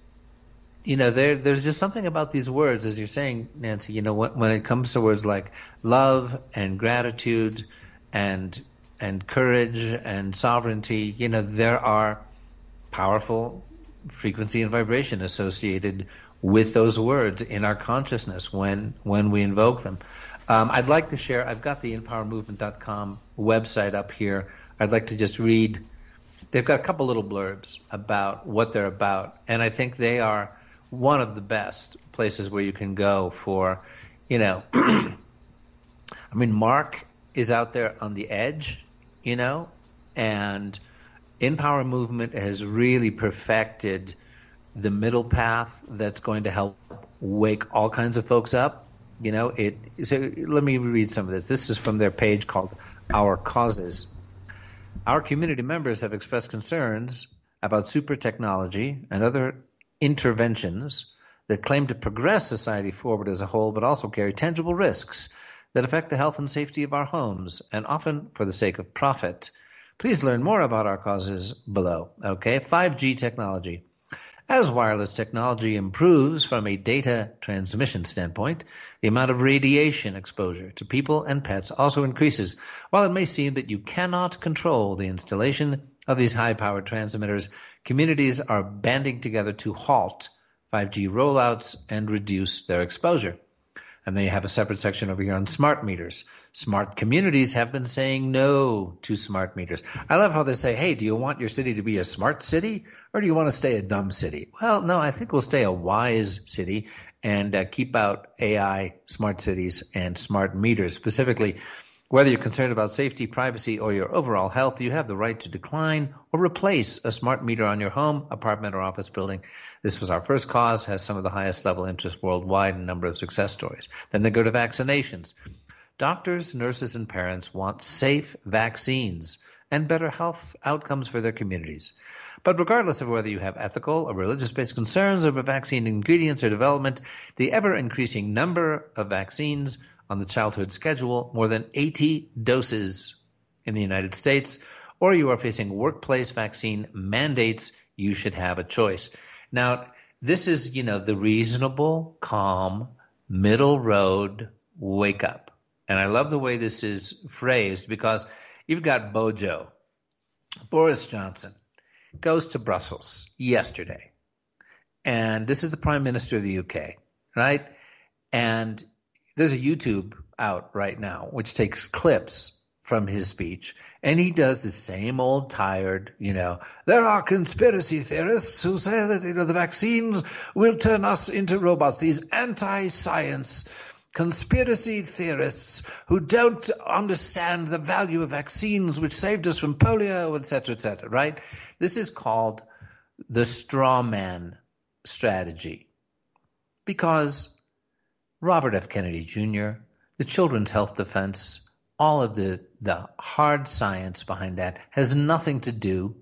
you know, there there's just something about these words, as you're saying, Nancy. You know, when, when it comes to words like love and gratitude and and courage and sovereignty, you know, there are powerful frequency and vibration associated with those words in our consciousness when when we invoke them. Um, I'd like to share. I've got the InPowerMovement.com website up here. I'd like to just read. They've got a couple little blurbs about what they're about, and I think they are one of the best places where you can go for, you know, I mean, Mark is out there on the edge, you know, and InPower Movement has really perfected the middle path that's going to help wake all kinds of folks up. You know, it. So let me read some of this. This is from their page called Our Causes. Our community members have expressed concerns about super technology and other interventions that claim to progress society forward as a whole, but also carry tangible risks that affect the health and safety of our homes, and often for the sake of profit. Please learn more about our causes below. Okay, 5G technology. As wireless technology improves from a data transmission standpoint, the amount of radiation exposure to people and pets also increases. While it may seem that you cannot control the installation of these high powered transmitters, communities are banding together to halt 5G rollouts and reduce their exposure. And they have a separate section over here on smart meters. Smart communities have been saying no to smart meters. I love how they say, hey, do you want your city to be a smart city or do you want to stay a dumb city? Well, no, I think we'll stay a wise city and uh, keep out AI, smart cities, and smart meters. Specifically, whether you're concerned about safety, privacy, or your overall health, you have the right to decline or replace a smart meter on your home, apartment, or office building. This was our first cause, has some of the highest level interest worldwide and number of success stories. Then they go to vaccinations. Doctors, nurses, and parents want safe vaccines and better health outcomes for their communities. But regardless of whether you have ethical or religious based concerns over vaccine ingredients or development, the ever increasing number of vaccines on the childhood schedule, more than 80 doses in the United States, or you are facing workplace vaccine mandates, you should have a choice. Now, this is, you know, the reasonable, calm, middle road wake up. And I love the way this is phrased because you've got Bojo. Boris Johnson goes to Brussels yesterday. And this is the Prime Minister of the UK, right? And there's a YouTube out right now which takes clips from his speech, and he does the same old tired, you know, there are conspiracy theorists who say that, you know, the vaccines will turn us into robots. These anti-science conspiracy theorists who don't understand the value of vaccines which saved us from polio, etc., etc., right? This is called the straw man strategy. Because Robert F. Kennedy Jr., the Children's Health Defense, all of the, the hard science behind that has nothing to do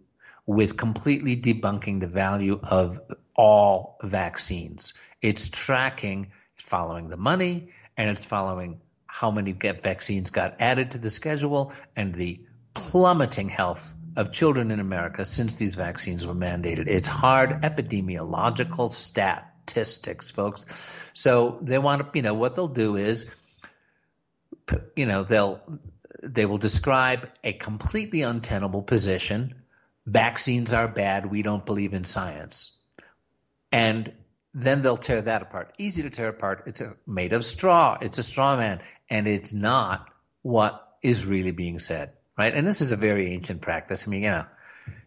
with completely debunking the value of all vaccines. It's tracking, following the money, and it's following how many vaccines got added to the schedule and the plummeting health of children in America since these vaccines were mandated. It's hard epidemiological stat statistics, folks. So they want to, you know, what they'll do is, you know, they'll they will describe a completely untenable position. Vaccines are bad. We don't believe in science, and then they'll tear that apart. Easy to tear apart. It's a, made of straw. It's a straw man, and it's not what is really being said, right? And this is a very ancient practice. I mean, you know,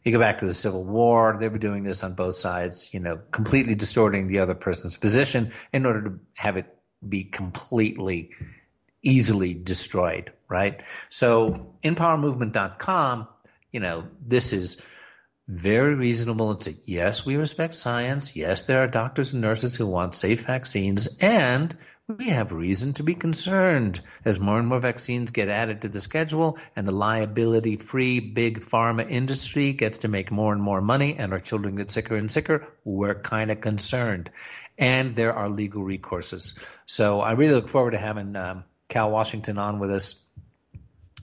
you go back to the Civil War, they were doing this on both sides, you know, completely distorting the other person's position in order to have it be completely easily destroyed, right? So inpowermovement.com, you know, this is very reasonable. It's a, yes, we respect science. Yes, there are doctors and nurses who want safe vaccines, and we have reason to be concerned as more and more vaccines get added to the schedule and the liability free big pharma industry gets to make more and more money and our children get sicker and sicker. We're kind of concerned. And there are legal recourses. So I really look forward to having um, Cal Washington on with us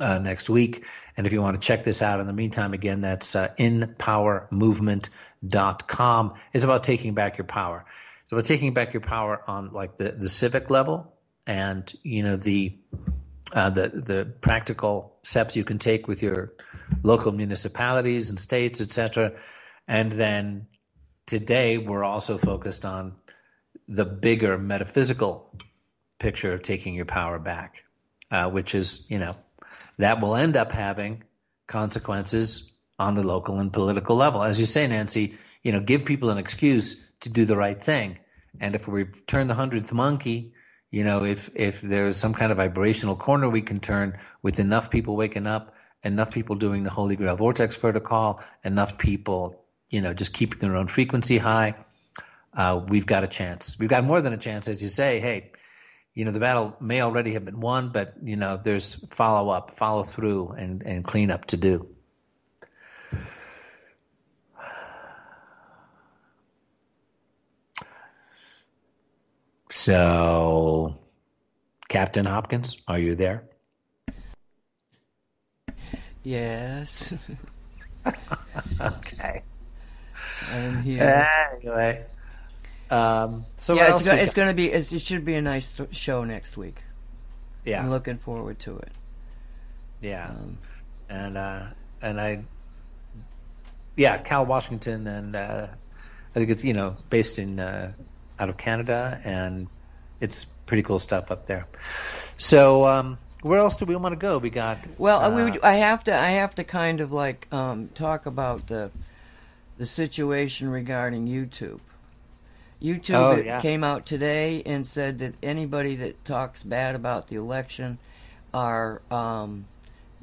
uh, next week. And if you want to check this out in the meantime, again, that's uh, inpowermovement.com. It's about taking back your power. So taking back your power on like the, the civic level and, you know, the, uh, the, the practical steps you can take with your local municipalities and states, etc. And then today we're also focused on the bigger metaphysical picture of taking your power back, uh, which is, you know, that will end up having consequences on the local and political level. As you say, Nancy, you know, give people an excuse to do the right thing. And if we turn the hundredth monkey, you know, if if there's some kind of vibrational corner we can turn with enough people waking up, enough people doing the Holy Grail Vortex Protocol, enough people, you know, just keeping their own frequency high, uh, we've got a chance. We've got more than a chance, as you say. Hey, you know, the battle may already have been won, but you know, there's follow up, follow through, and and cleanup to do. So, Captain Hopkins, are you there? Yes. okay. I'm here. Anyway. Um, so yeah, it's, go- we going to be. It's, it should be a nice show next week. yeah, I'm looking forward to it. yeah, Um, and uh, and I, yeah, Cal Washington, and uh, I think it's you know based in uh, out of Canada, and it's pretty cool stuff up there. So um, where else do we want to go? We got well, uh, we, would- I have to. I have to kind of like um, talk about the the situation regarding YouTube. YouTube Oh, yeah. came out today and said that anybody that talks bad about the election are um,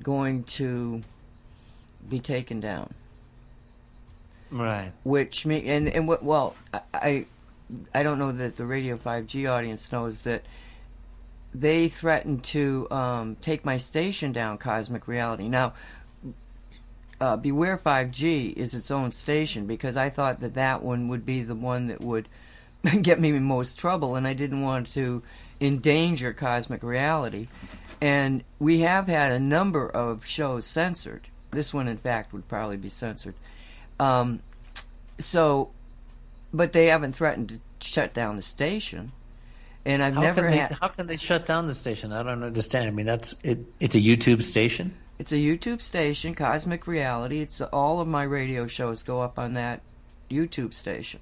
going to be taken down. right. which me and and what well I- I I don't know that the Radio 5G audience knows that they threatened to um, take my station down, Cosmic Reality. Now, uh, Beeware 5G is its own station because I thought that that one would be the one that would get me most trouble, and I didn't want to endanger Cosmic Reality. And we have had a number of shows censored. This one, in fact, would probably be censored. Um, so, but they haven't threatened to shut down the station. And I've How never can they, had. how can they shut down the station? I don't understand. I mean, that's it. It's a YouTube station. It's a YouTube station, Cosmic Reality. It's all of my radio shows go up on that YouTube station.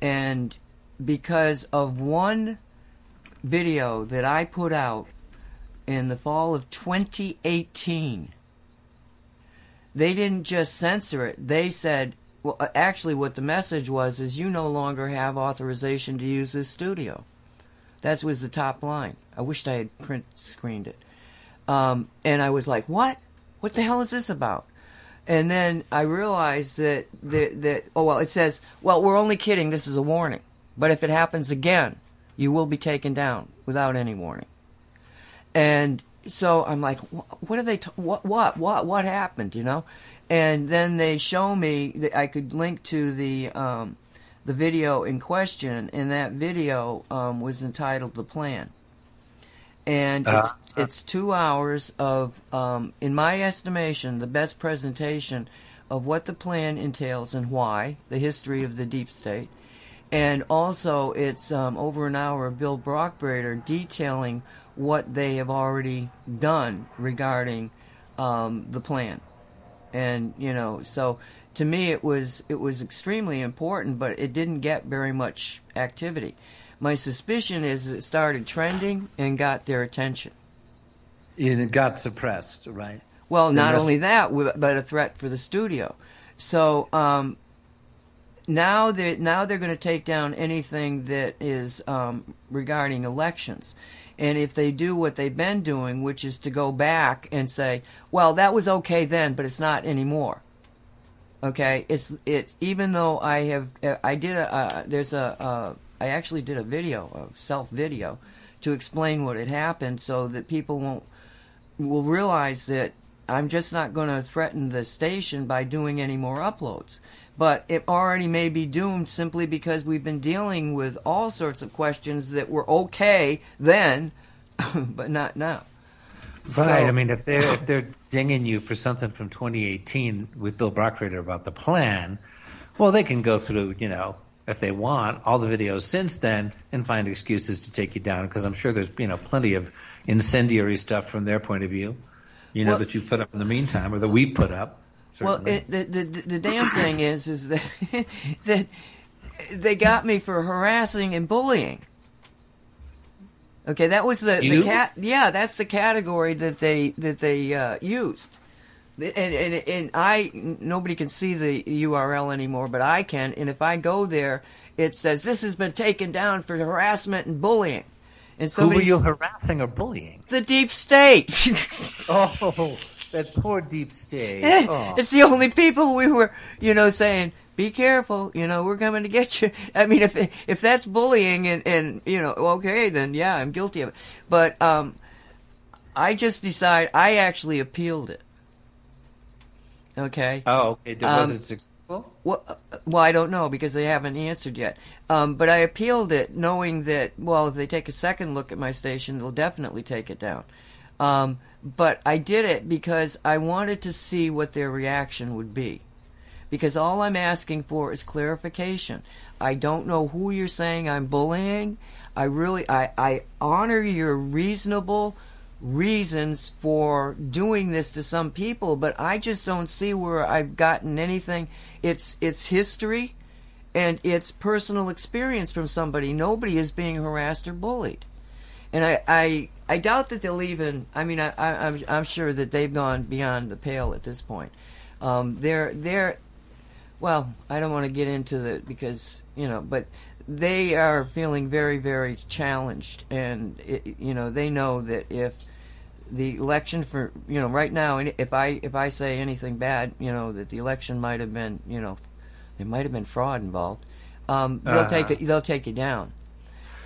And because of one video that I put out in the fall of 2018, they didn't just censor it. They said, well, uh, actually, what the message was is you no longer have authorization to use this studio. That was the top line. I wished I had print screened it. Um, and I was like, "What? What the hell is this about?" And then I realized that that, that oh well, it says, "Well, we're only kidding. This is a warning. But if it happens again, you will be taken down without any warning." And so I'm like, "What are they? T- what? What? What? What happened?" You know? And then they show me that I could link to the um, the video in question, and that video um, was entitled "The Plan." and it's Uh-huh. it's two hours of, um, in my estimation, the best presentation of what the plan entails and why, the history of the deep state, and also it's um, over an hour of Bill Brockbrader detailing what they have already done regarding um, the plan, and you know, so to me it was it was extremely important, but it didn't get very much activity. My suspicion is it started trending and got their attention. It got suppressed, right? Well, not only that, but a threat for the studio. So um, now they now they're going to take down anything that is um, regarding elections. And if they do what they've been doing, which is to go back and say, "Well, that was okay then, but it's not anymore." Okay, it's it's even though I have I did a uh, there's a uh, I actually did a video, a self video, to explain what had happened, so that people won't will realize that I'm just not going to threaten the station by doing any more uploads. But it already may be doomed simply because we've been dealing with all sorts of questions that were okay then, but not now. Right. So- I mean, if they're if they're dinging you for something from 2018 with Bill Brockbrader about the plan, well, they can go through, you know, if they want, all the videos since then and find excuses to take you down because I'm sure there's you know plenty of incendiary stuff from their point of view, you know, Well- that you've put up in the meantime or that we've put up. Well, it, the, the the damn thing is is that that they got me for harassing and bullying. Okay, that was the, the cat. Yeah, that's the category that they that they uh, used. And, and and I nobody can see the URL anymore, but I can. And if I go there, it says this has been taken down for harassment and bullying. And Who were somebody you harassing or bullying? the deep state. Oh, that poor deep state. Eh, Oh. It's the only people we were, you know, saying, "Be careful," you know, we're coming to get you. I mean, if if that's bullying and and you know, okay, then yeah, I'm guilty of it. But um, I just decide I actually appealed it. Okay. Oh, okay. Was Um, it successful? Well, uh, well, I don't know because they haven't answered yet. Um, but I appealed it, knowing that well, if they take a second look at my station, they'll definitely take it down. Um, but I did it because I wanted to see what their reaction would be. Because all I'm asking for is clarification. I don't know who you're saying I'm bullying. I really, I, I honor your reasonable reasons for doing this to some people, but I just don't see where I've gotten anything. It's, it's history and it's personal experience from somebody. Nobody is being harassed or bullied and I, I, I doubt that they'll even. I mean, I, I, I'm, I'm sure that they've gone beyond the pale at this point. Um, they're, they're, well, I don't want to get into the because you know, but they are feeling very, very challenged, and it, you know, they know that if the election for you know right now, if I if I say anything bad, you know, that the election might have been, you know, there might have been fraud involved. Um, they'll Uh-huh. take it. They'll take you down.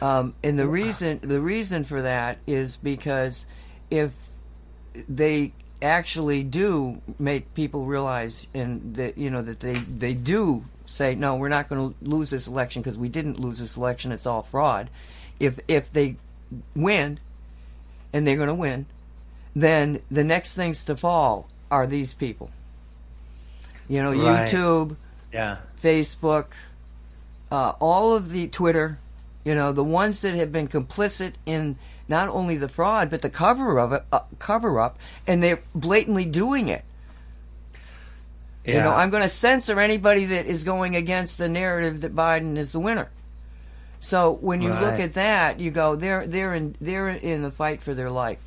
Um, and the reason the reason for that is because if they actually do make people realize and that you know that they they do say no we're not going to lose this election because we didn't lose this election it's all fraud if if they win and they're going to win then the next things to fall are these people you know Right. youtube Yeah. Facebook, uh, all of the Twitter, you know, the ones that have been complicit in not only the fraud but the cover of it, uh, cover up, and they're blatantly doing it. Yeah. You know, I'm going to censor anybody that is going against the narrative that Biden is the winner. So when you look at that, you go, they're they're in they're in the fight for their life.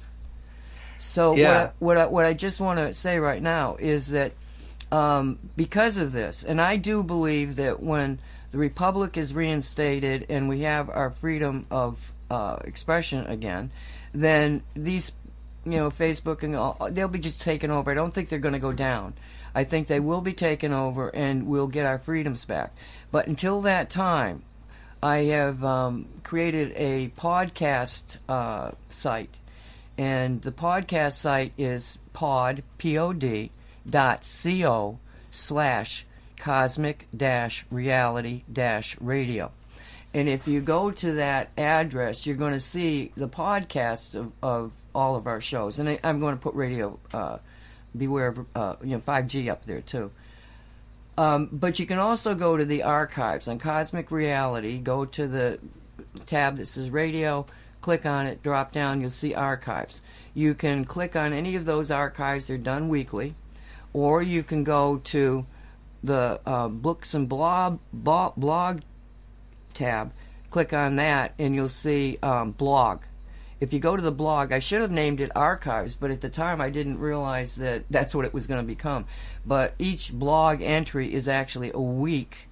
So Yeah. what I, what I, what I just want to say right now is that um, because of this, and I do believe that when the republic is reinstated and we have our freedom of uh, expression again, then these, you know, Facebook and all, they'll be just taken over. I don't think they're going to go down. I think they will be taken over and we'll get our freedoms back. But until that time, I have um, created a podcast uh, site, and the podcast site is pod p o d dot c o slash cosmic reality radio. And if you go to that address, you're going to see the podcasts of, of all of our shows. And I, I'm going to put radio, uh, beware, of, uh, you know, 5G up there too. Um, but you can also go to the archives on Cosmic Reality. Go to the tab that says radio, click on it, drop down, you'll see archives. You can click on any of those archives, they're done weekly, or you can go to the uh, books and blog, blog, blog tab, click on that, and you'll see um, blog. if you go to the blog, I should have named it archives, but at the time I didn't realize that that's what it was going to become. But each blog entry is actually a week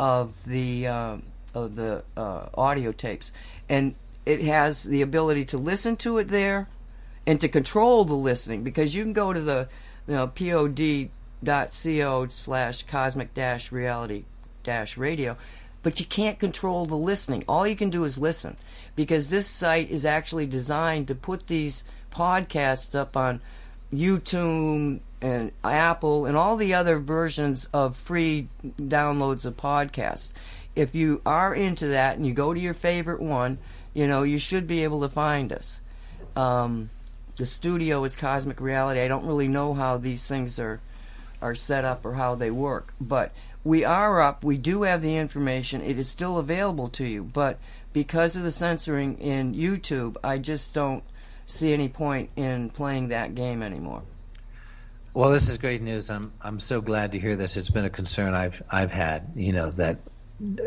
of the uh, of the uh, audio tapes, and it has the ability to listen to it there and to control the listening because you can go to the you know, pod.co slash cosmic dash reality dash radio but you can't control the listening. All you can do is listen because this site is actually designed to put these podcasts up on YouTube and Apple and all the other versions of free downloads of podcasts. If you are into that and you go to your favorite one, you know, you should be able to find us. Um, the studio is Cosmic Reality. I don't really know how these things are are set up or how they work, but we are up. We do have the information. It is still available to you. But because of the censoring in YouTube, I just don't see any point in playing that game anymore. Well, this is great news. I'm I'm so glad to hear this. It's been a concern I've I've had. You know that uh,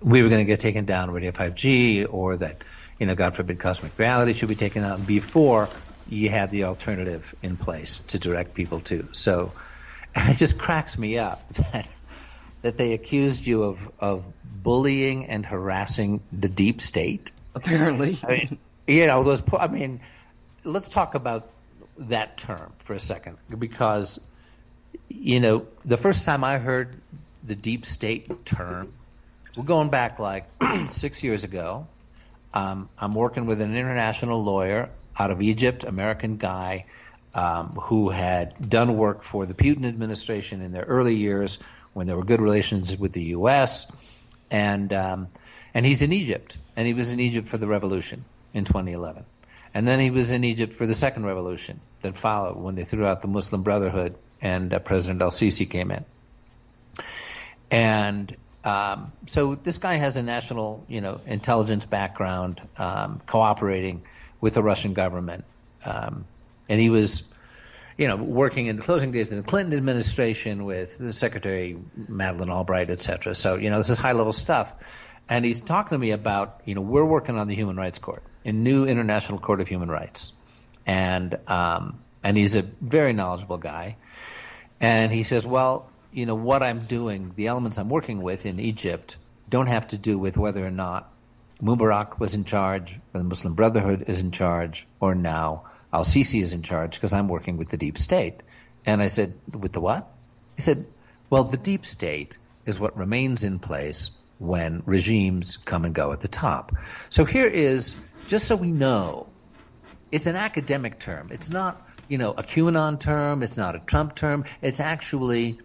we were going to get taken down Radio 5G, or that you know, God forbid, cosmic reality should be taken out before you had the alternative in place to direct people to. So, it just cracks me up that that they accused you of, of bullying and harassing the deep state. Apparently. I mean, you know, those, I mean, let's talk about that term for a second because, you know, the first time I heard the deep state term, we're going back like six years ago. Um, I'm working with an international lawyer out of Egypt, American guy, um, who had done work for the Putin administration in their early years when there were good relations with the U.S. and um, and he's in Egypt, and he was in Egypt for the revolution in 2011, and then he was in Egypt for the second revolution that followed when they threw out the Muslim Brotherhood and uh, President Al Sisi came in, and um, so this guy has a national, you know, intelligence background, um, cooperating with the Russian government, um, and he was you know, working in the closing days of the Clinton administration with the Secretary Madeleine Albright, et cetera. So, you know, this is high level stuff. And he's talking to me about, you know, we're working on the Human Rights Court, a new International Court of Human Rights. And, um, and he's a very knowledgeable guy. And he says, well, you know, what I'm doing, the elements I'm working with in Egypt don't have to do with whether or not Mubarak was in charge, or the Muslim Brotherhood is in charge, or now Al Sisi is in charge because I'm working with the deep state. And I said, with the what? He said, well, the deep state is what remains in place when regimes come and go at the top. So here is, just so we know, it's an academic term. It's not, you know, a QAnon term. It's not a Trump term. It's actually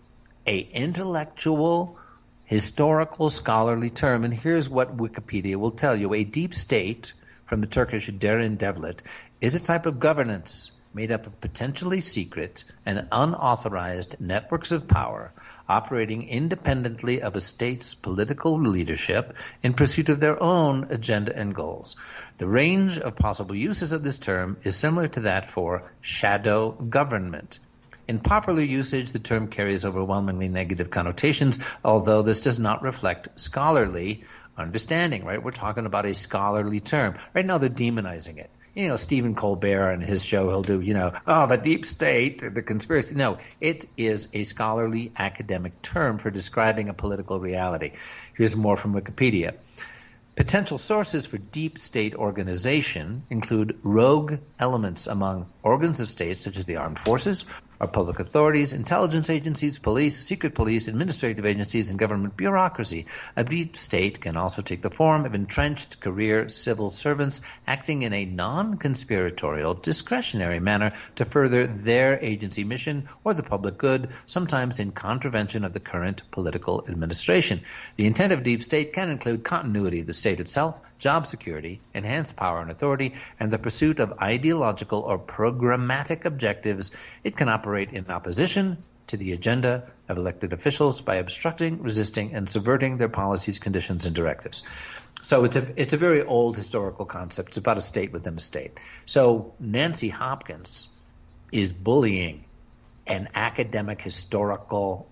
a intellectual, historical, scholarly term. And here's what Wikipedia will tell you. A deep state, from the Turkish derin devlet, is a type of governance made up of potentially secret and unauthorized networks of power operating independently of a state's political leadership in pursuit of their own agenda and goals. The range of possible uses of this term is similar to that for shadow government. In popular usage, the term carries overwhelmingly negative connotations, although this does not reflect scholarly understanding, right? We're talking about a scholarly term. Right now, they're demonizing it you know, Stephen Colbert and his show, he'll do, you know, oh, the deep state, the conspiracy. No, it is a scholarly academic term for describing a political reality. Here's more from Wikipedia. Potential sources for deep state organization include rogue elements among organs of states such as the armed forces, are public authorities, intelligence agencies, police, secret police, administrative agencies, and government bureaucracy. A deep state can also take the form of entrenched career civil servants acting in a non-conspiratorial, discretionary manner to further their agency mission or the public good, sometimes in contravention of the current political administration. The intent of deep state can include continuity of the state itself, job security, enhanced power and authority, and the pursuit of ideological or programmatic objectives, it can operate in opposition to the agenda of elected officials by obstructing, resisting, and subverting their policies, conditions, and directives. So it's a it's a very old historical concept. It's about a state within a state. So Nancy Hopkins is bullying an academic historical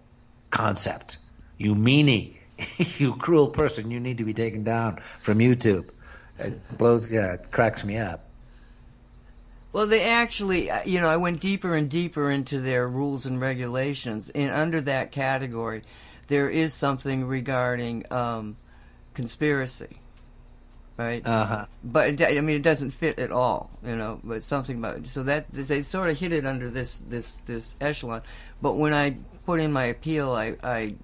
concept. You meanie you cruel person, you need to be taken down from YouTube. It blows, yeah, it cracks me up. Well, they actually, uh, you know, I went deeper and deeper into their rules and regulations, and under that category, there is something regarding um, conspiracy, right? Uh huh. But I mean, it doesn't fit at all, you know. But something about so that they sort of hit it under this this this echelon. But when I put in my appeal, I I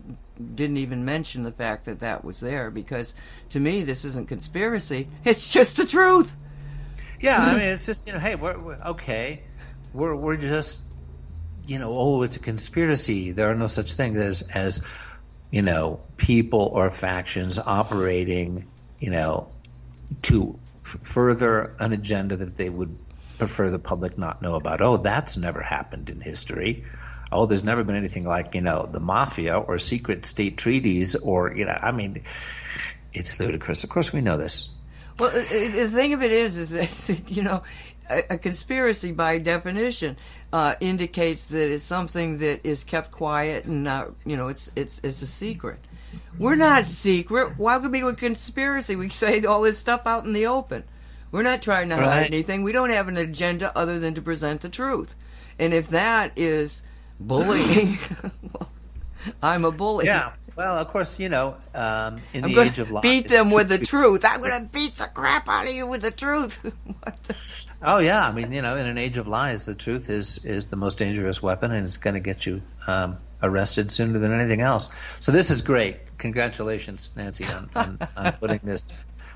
didn't even mention the fact that that was there because to me this isn't conspiracy; it's just the truth. Yeah, I mean, it's just you know, hey, we're, we're okay. We're we're just you know, oh, it's a conspiracy. There are no such things as as you know people or factions operating you know to f- further an agenda that they would prefer the public not know about. Oh, that's never happened in history. Oh, there's never been anything like you know the mafia or secret state treaties or you know, I mean, it's ludicrous. Of course, we know this. Well, the thing of it is, is that you know, a, a conspiracy by definition uh, indicates that it's something that is kept quiet and not, you know, it's it's it's a secret. We're not secret. Why would we be a conspiracy? We say all this stuff out in the open. We're not trying to hide Right. anything. We don't have an agenda other than to present the truth. And if that is bullying, I'm a bully. Yeah. Well, of course, you know, um, in I'm the age of lies, beat them with the truth-. I'm going to beat the crap out of you with the truth. What the- Oh yeah, I mean, you know, in an age of lies, the truth is is the most dangerous weapon, and it's going to get you um, arrested sooner than anything else. So this is great. Congratulations, Nancy, on, on, on putting this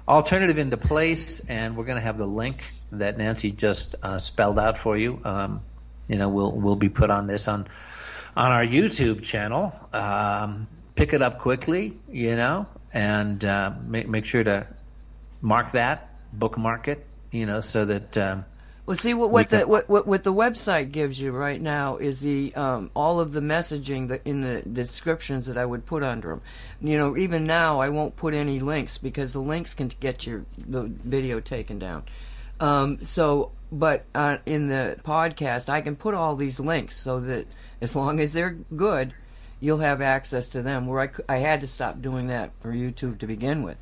alternative into place, and we're going to have the link that Nancy just uh, spelled out for you. Um, you know, we'll we'll be put on this on on our YouTube channel. Um, pick it up quickly, you know, and uh, make make sure to mark that, bookmark it, you know, so that. Um, Well, see what what We the what, what what the website gives you right now is the um, all of the messaging that in the descriptions that I would put under them. You know, even now I won't put any links because the links can get your the video taken down. Um, so, but uh, in the podcast, I can put all these links so that as long as they're good, you'll have access to them. Where I, I had to stop doing that for YouTube to begin with.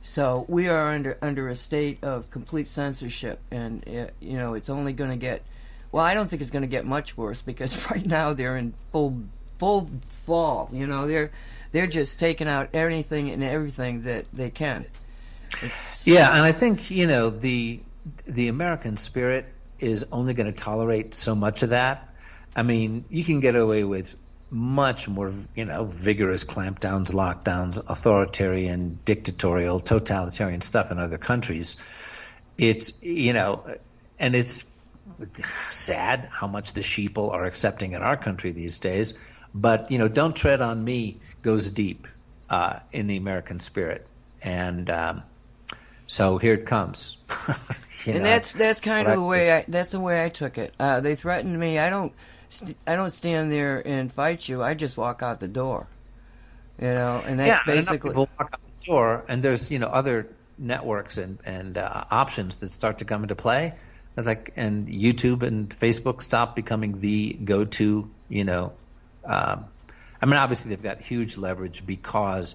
So we are under under a state of complete censorship, and uh, you know it's only going to get. Well, I don't think it's going to get much worse because right now they're in full full fall. You know they're they're just taking out anything and everything that they can. It's, Yeah, and I think you know the the American spirit is only going to tolerate so much of that. I mean, you can get away with much more, you know, vigorous clampdowns, lockdowns, authoritarian, dictatorial, totalitarian stuff in other countries. It's you know, and it's sad how much the sheeple are accepting in our country these days. But you know, don't tread on me goes deep uh, in the American spirit, and um, so here it comes. You and know, that's that's kind of but the I- way I that's the way I took it. Uh, they threatened me. I don't st- I don't stand there and fight you. I just walk out the door. You know, and that's yeah, and basically people walk out the door, and there's you know other networks and and uh, options that start to come into play. It's like and YouTube and Facebook stop becoming the go-to. You know, um, I mean, obviously they've got huge leverage because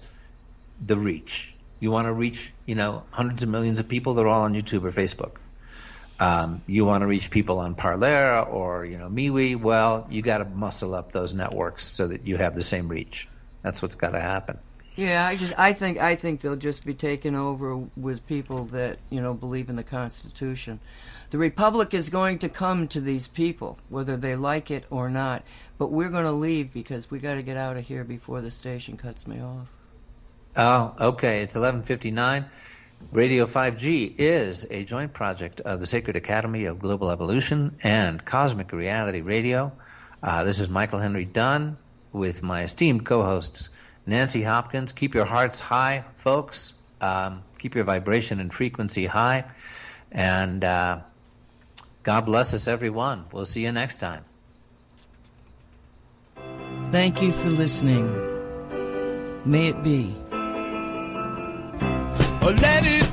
the reach. You want to reach, you know, hundreds of millions of people. They're all on YouTube or Facebook. Um, you want to reach people on Parler or you know MeWe. Well, you got to muscle up those networks so that you have the same reach. That's what's got to happen. Yeah, I just I think I think they'll just be taken over with people that you know believe in the Constitution. The republic is going to come to these people, whether they like it or not. But we're going to leave because we got to get out of here before the station cuts me off. Oh, okay. It's 11:59. Radio 5G is a joint project of the Sacred Academy of Global Evolution and Cosmic Reality Radio. Uh, this is Michael Henry Dunn with my esteemed co-hosts Nancy Hopkins. Keep your hearts high, folks. Um, keep your vibration and frequency high, and uh, God bless us, everyone. We'll see you next time. Thank you for listening. May it be. Let it